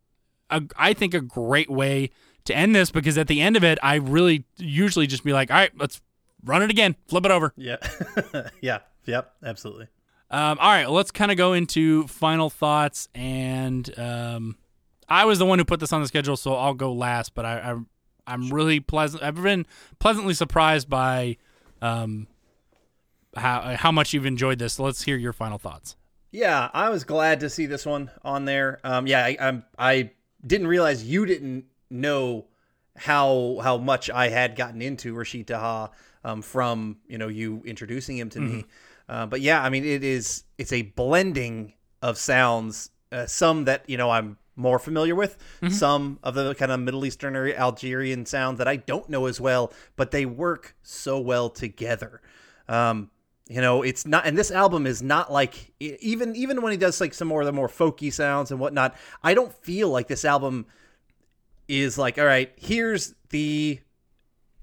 a I think a great way to end this because at the end of it, I really usually just be like, all right, let's run it again, flip it over. Yeah. yeah. Yep. Absolutely. Um, all right, let's kind of go into final thoughts. And um, I was the one who put this on the schedule, so I'll go last. But I, I I'm really pleasant. I've been pleasantly surprised by um, how how much you've enjoyed this. So let's hear your final thoughts. Yeah, I was glad to see this one on there. Um, yeah, I, I'm, I didn't realize you didn't know how how much I had gotten into Rachid Taha um, from you know you introducing him to me. Uh, but yeah, I mean it is it's a blending of sounds. Uh, some that you know I'm more familiar with, some of the kind of Middle Eastern or Algerian sounds that I don't know as well, but they work so well together. Um, you know, it's not, and this album is not like even even when he does like some more of the more folky sounds and whatnot. I don't feel like this album is like, all right, here's the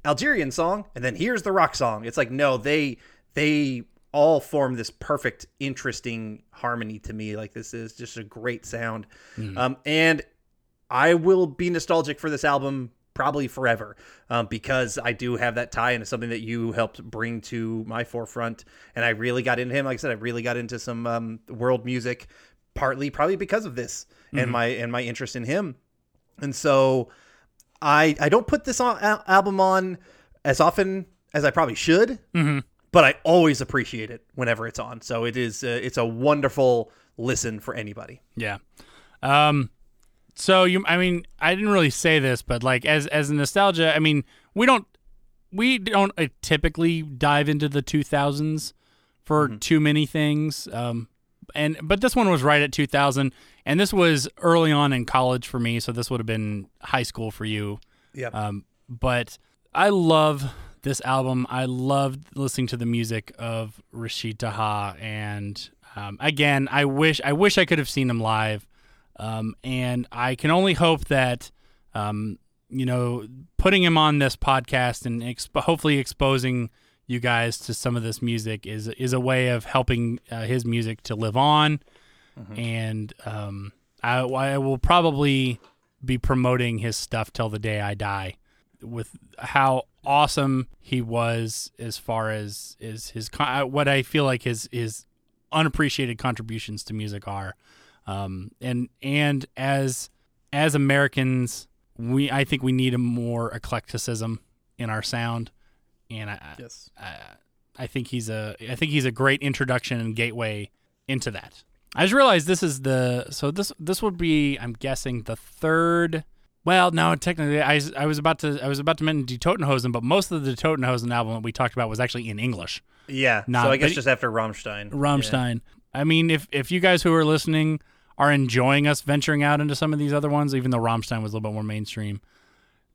Algerian song, and then here's the rock song. It's like no, they they all form this perfect, interesting harmony to me. Like this is just a great sound, um, and I will be nostalgic for this album probably forever um, because I do have that tie into something that you helped bring to my forefront, and I really got into him. Like I said, I really got into some um, world music, partly probably because of this and my and my interest in him, and so I I don't put this on, al- album on as often as I probably should, but I always appreciate it whenever it's on. So it is uh, it's a wonderful listen for anybody. Yeah. Um. So you, I mean, I didn't really say this, but like as as a nostalgia, I mean, we don't we don't uh, typically dive into the 2000s for too many things. Um. And but this one was right at 2000, and this was early on in college for me, so this would have been high school for you. Yeah. Um. but I love this album. I loved listening to the music of Rachid Taha, and um, again, I wish I wish I could have seen him live, um, and I can only hope that um, you know putting him on this podcast and hopefully exposing you guys to some of this music is is a way of helping uh, his music to live on, and um, I, I will probably be promoting his stuff till the day I die with how awesome he was as far as is his uh, what I feel like his his unappreciated contributions to music are um and and as as Americans we I think we need a more eclecticism in our sound and I Yes. I, I think he's a I think he's a great introduction and gateway into that. I just realized this is the so this this would be I'm guessing the third. Well, no, technically, I, I was about to I was about to mention Die Toten Hosen, but most of the Die Toten Hosen album that we talked about was actually in English. Yeah. Nah, so I guess just after Rammstein. Rammstein. I mean, if if you guys who are listening are enjoying us venturing out into some of these other ones, even though Rammstein was a little bit more mainstream,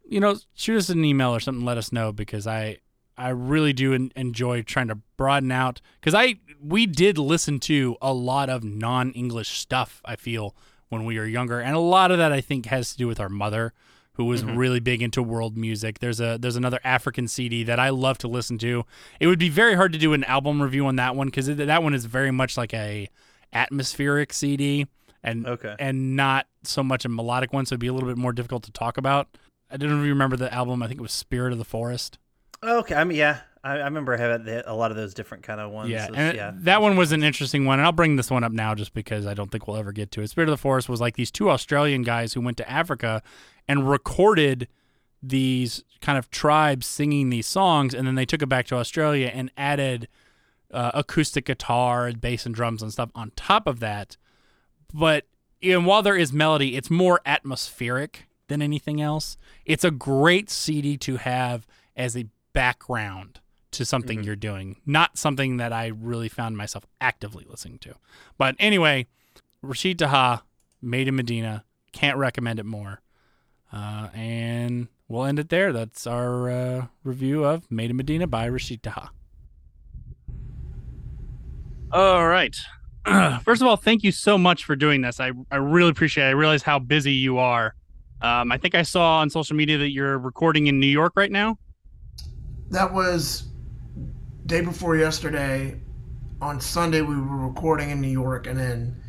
you know, shoot us an email or something. Let us know because I I really do en- enjoy trying to broaden out because I we did listen to a lot of non English stuff. I feel when we were younger, and a lot of that I think has to do with our mother. Who was mm-hmm. really big into world music? There's a there's another African CD that I love to listen to. It would be very hard to do an album review on that one because that one is very much like a atmospheric CD and Okay. and not so much a melodic one, so it'd be a little bit more difficult to talk about. I didn't remember the album. I think it was Spirit of the Forest. Okay. I mean, yeah. I, I remember having a lot of those different kind of ones. Yeah, yeah. that one was an interesting one, and I'll bring this one up now just because I don't think we'll ever get to it. Spirit of the Forest was like these two Australian guys who went to Africa and recorded these kind of tribes singing these songs, and then they took it back to Australia and added uh, acoustic guitar and bass and drums and stuff on top of that. But and while there is melody, it's more atmospheric than anything else. It's a great CD to have as a background to something you're doing, not something that I really found myself actively listening to. But anyway, Rachid Taha, Made in Medina, can't recommend it more. Uh, and we'll end it there. That's our uh, review of Made in Medina by Rachid Taha. All right. First of all, thank you so much for doing this. I, I really appreciate it. I realize how busy you are. Um, I think I saw on social media that you're recording in New York right now. That was day before yesterday. On Sunday, we were recording in New York, and then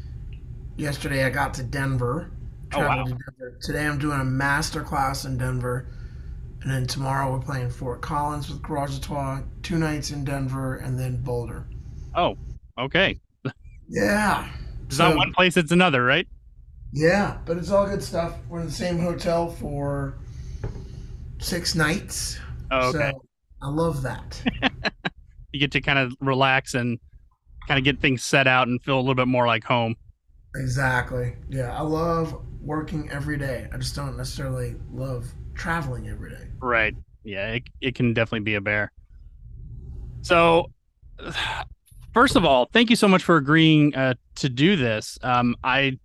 yesterday I got to Denver. Oh, wow. to Denver. Today I'm doing a master class in Denver, and then tomorrow we're playing Fort Collins with Garage Trois, two nights in Denver, and then Boulder. Oh, okay. Yeah. It's not one place, it's another, right? Yeah, but it's all good stuff. We're in the same hotel for six nights. Oh, okay. So I love that. you get to kind of relax and kind of get things set out and feel a little bit more like home. Exactly. Yeah, I love working every day. I just don't necessarily love traveling every day. Right. Yeah, it, it can definitely be a bear. So, first of all, thank you so much for agreeing uh, to do this. Um, I,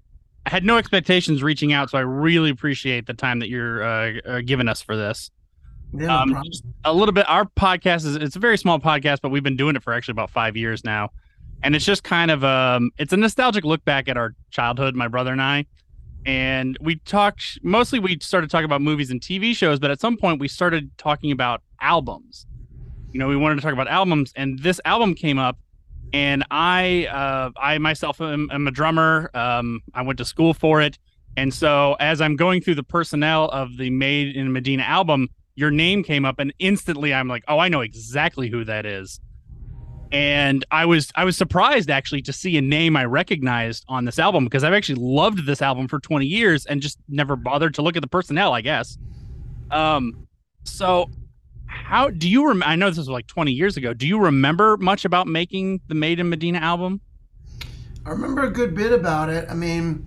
I had no expectations reaching out, so I really appreciate the time that you're uh, uh, giving us for this. Yeah, Um, a little bit. Our podcast is it's a very small podcast, but we've been doing it for actually about five years now, and it's just kind of um, it's a nostalgic look back at our childhood, my brother and I, and we talked mostly. We started talking about movies and TV shows, but at some point we started talking about albums. You know, we wanted to talk about albums, and this album came up, and I, uh, I myself am, am a drummer. Um, I went to school for it, and so as I'm going through the personnel of the Made in Medina album, your name came up, and instantly I'm like, oh, I know exactly who that is. And I was I was surprised actually to see a name I recognized on this album because I've actually loved this album for 20 years and just never bothered to look at the personnel, I guess. Um, so how do you rem- I know this was like 20 years ago. Do you remember much about making the Made in Medina album? I remember a good bit about it. I mean,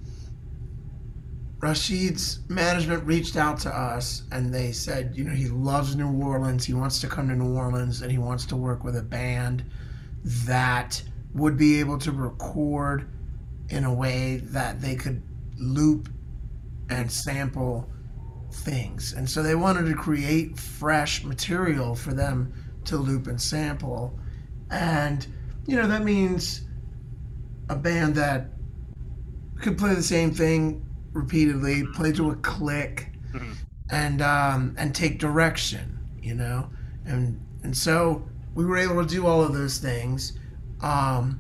Rachid's management reached out to us and they said, you know, he loves New Orleans. He wants to come to New Orleans and he wants to work with a band that would be able to record in a way that they could loop and sample things. And so they wanted to create fresh material for them to loop and sample. And, you know, that means a band that could play the same thing repeatedly, play to a click, and um, and take direction, you know, and and so we were able to do all of those things, um,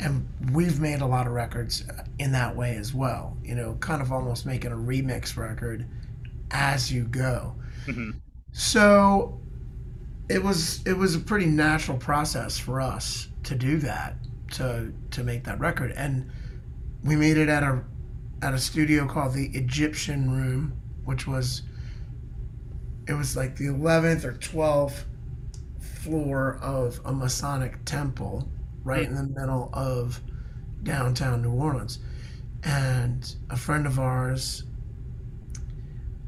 and we've made a lot of records in that way as well, you know, kind of almost making a remix record as you go. So it was it was a pretty natural process for us to do that to to make that record and we made it at a at a studio called the Egyptian Room which was it was like the 11th or 12th floor of a Masonic temple right in the middle of downtown New Orleans and a friend of ours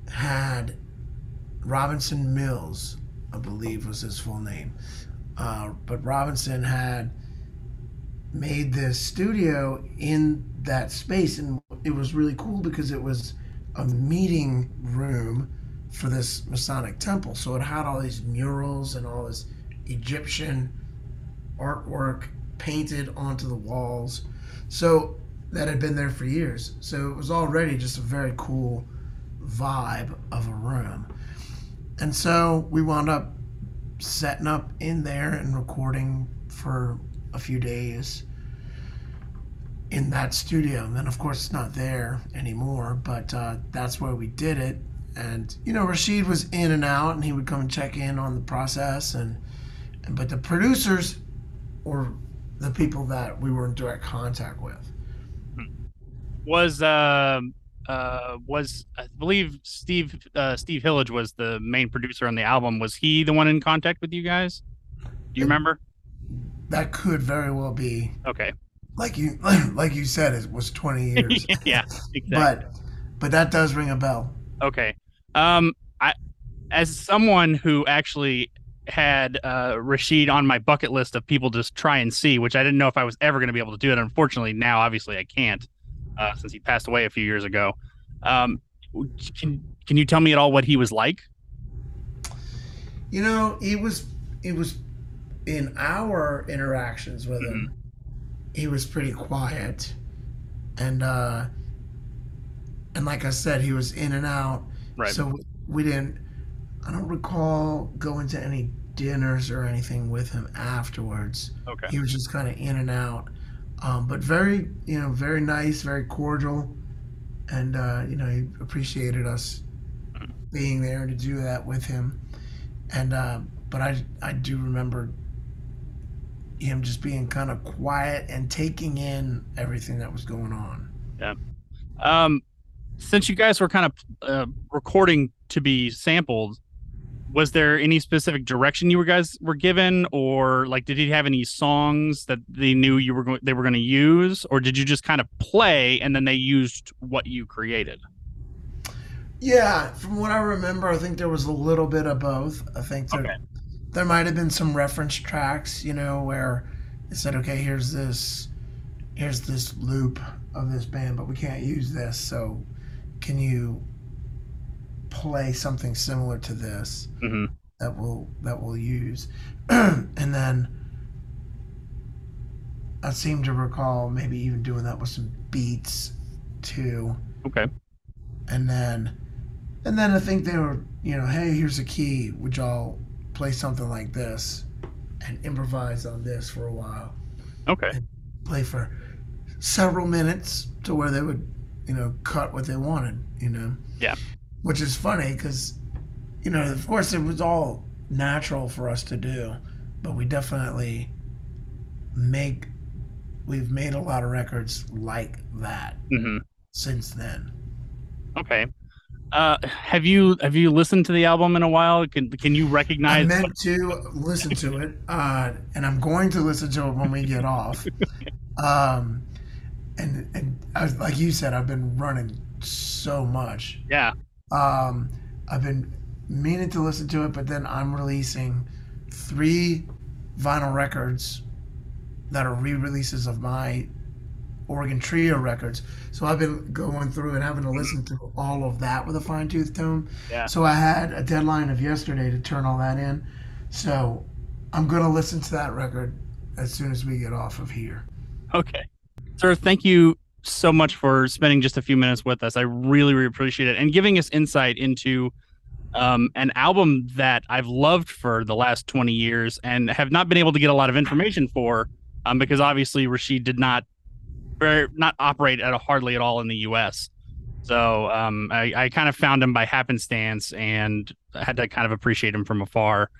had Robinson Mills, I believe was his full name. Uh, but Robinson had made this studio in that space, and it was really cool because it was a meeting room for this Masonic temple. So it had all these murals and all this Egyptian artwork painted onto the walls. So that had been there for years. So it was already just a very cool vibe of a room. And so we wound up setting up in there and recording for a few days in that studio. And then, of course, it's not there anymore, but uh, that's where we did it. And, you know, Rachid was in and out, and he would come and check in on the process. And, and but the producers were the people that we were in direct contact with. Was um uh was I believe Steve uh Steve Hillage was the main producer on the album. Was he the one in contact with you guys? Do you remember? That could very well be, Okay. Like you, like you said, it was 20 years. yeah, exactly. but, but that does ring a bell. Okay. Um, I, as someone who actually had uh, Rachid on my bucket list of people to try and see, which I didn't know if I was ever going to be able to do it. Unfortunately, now obviously I can't, uh, since he passed away a few years ago. Um, can can you tell me at all what he was like? You know, he was he was in our interactions with him. He was pretty quiet, and uh, and like I said, he was in and out. Right. So we didn't. I don't recall going to any dinners or anything with him afterwards. Okay. He was just kind of in and out, um, but very you know very nice, very cordial, and uh, you know he appreciated us being there to do that with him. And uh, but I I do remember him just being kind of quiet and taking in everything that was going on. Yeah. Um, since you guys were kind of uh, recording to be sampled, was there any specific direction you were guys were given, or like did he have any songs that they knew you were going they were going to use, or did you just kind of play and then they used what you created? Yeah, from what I remember, I think there was a little bit of both. I think there, Okay. There might have been some reference tracks, you know, where it said, "Okay, here's this, here's this loop of this band, but we can't use this. So, can you play something similar to this hmm that we'll that we'll use?" and then I seem to recall maybe even doing that with some beats too Okay. and then and then I think they were you know hey here's a key would y'all play something like this and improvise on this for a while Okay. play for several minutes to where they would you know cut what they wanted you know Yeah. which is funny because you know of course it was all natural for us to do but we definitely make we've made a lot of records like that hmm since then Okay. Uh, have you have you listened to the album in a while? Can can you recognize? I meant to listen to it, uh, and I'm going to listen to it when we get off. Um, and and I, like you said, I've been running so much. yeah. Um, I've been meaning to listen to it, but then I'm releasing three vinyl records that are re-releases of my Oregon Trio records. So I've been going through and having to listen to all of that with a fine tooth comb. Yeah. So I had a deadline of yesterday to turn all that in. So I'm gonna listen to that record as soon as we get off of here. Okay. Sir, thank you so much for spending just a few minutes with us. I really, really appreciate it and giving us insight into um, an album that I've loved for the last 20 years and have not been able to get a lot of information for um, because obviously Rachid did not very, not operate at a, hardly at all in the U.S. So um, I, I kind of found him by happenstance and I had to kind of appreciate him from afar.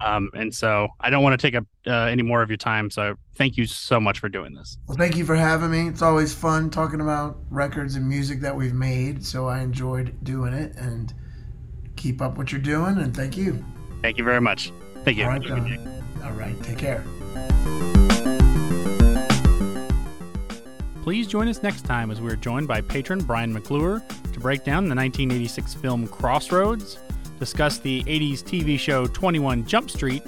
Um, and so I don't want to take up uh, any more of your time. So thank you so much for doing this. Well, thank you for having me. It's always fun talking about records and music that we've made. So I enjoyed doing it and keep up what you're doing. And thank you. Thank you very much. Thank you. All right, All right Take care. Please join us next time as we're joined by patron Brian McClure to break down the 1986 film Crossroads, discuss the 80s TV show 21 Jump Street,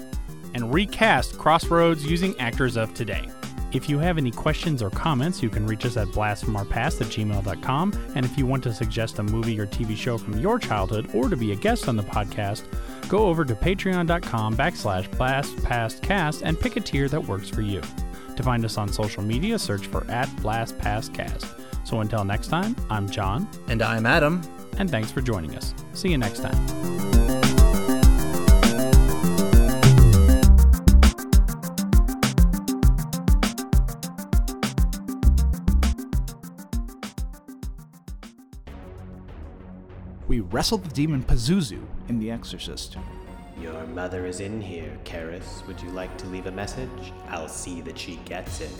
and recast Crossroads using actors of today. If you have any questions or comments, you can reach us at blastfromourpast at gmail.com. And if you want to suggest a movie or TV show from your childhood or to be a guest on the podcast, go over to patreon.com backslash blastpastcast and pick a tier that works for you. To find us on social media, search for at blastpastcast. So until next time, I'm John, And I'm Adam. and thanks for joining us. See you next time. We wrestled the demon Pazuzu in The Exorcist. Your mother is in here, Karras. Would you like to leave a message? I'll see that she gets it.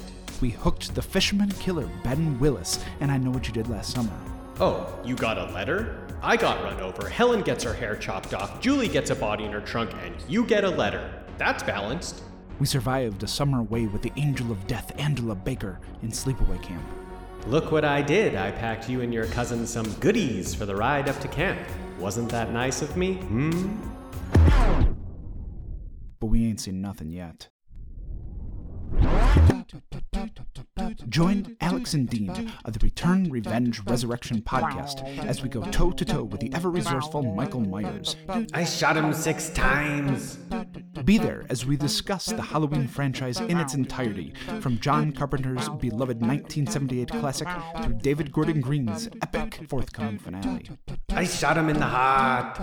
We hooked the fisherman killer Ben Willis, and I know what you did last summer. Oh, you got a letter? I got run over. Helen gets her hair chopped off. Julie gets a body in her trunk, and you get a letter. That's balanced. We survived a summer away with the angel of death, Angela Baker, in sleepaway camp. Look what I did. I packed you and your cousin some goodies for the ride up to camp. Wasn't that nice of me? Hmm? But we ain't seen nothing yet. Join Alex and Dean of the Return, Revenge, Resurrection podcast as we go toe to toe with the ever resourceful Michael Myers. I shot him six times. Be there as we discuss the Halloween franchise in its entirety, from John Carpenter's beloved 1978 classic through David Gordon Green's epic forthcoming finale. I shot him in the heart.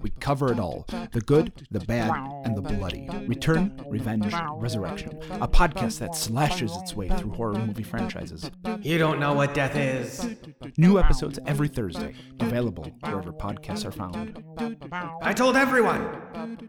We cover it all the good, the bad, and the bloody. Return, Revenge, Resurrection, a podcast that slashes its way through horror movie franchises. You don't know what death is. New episodes every Thursday, available wherever podcasts are found. I told everyone.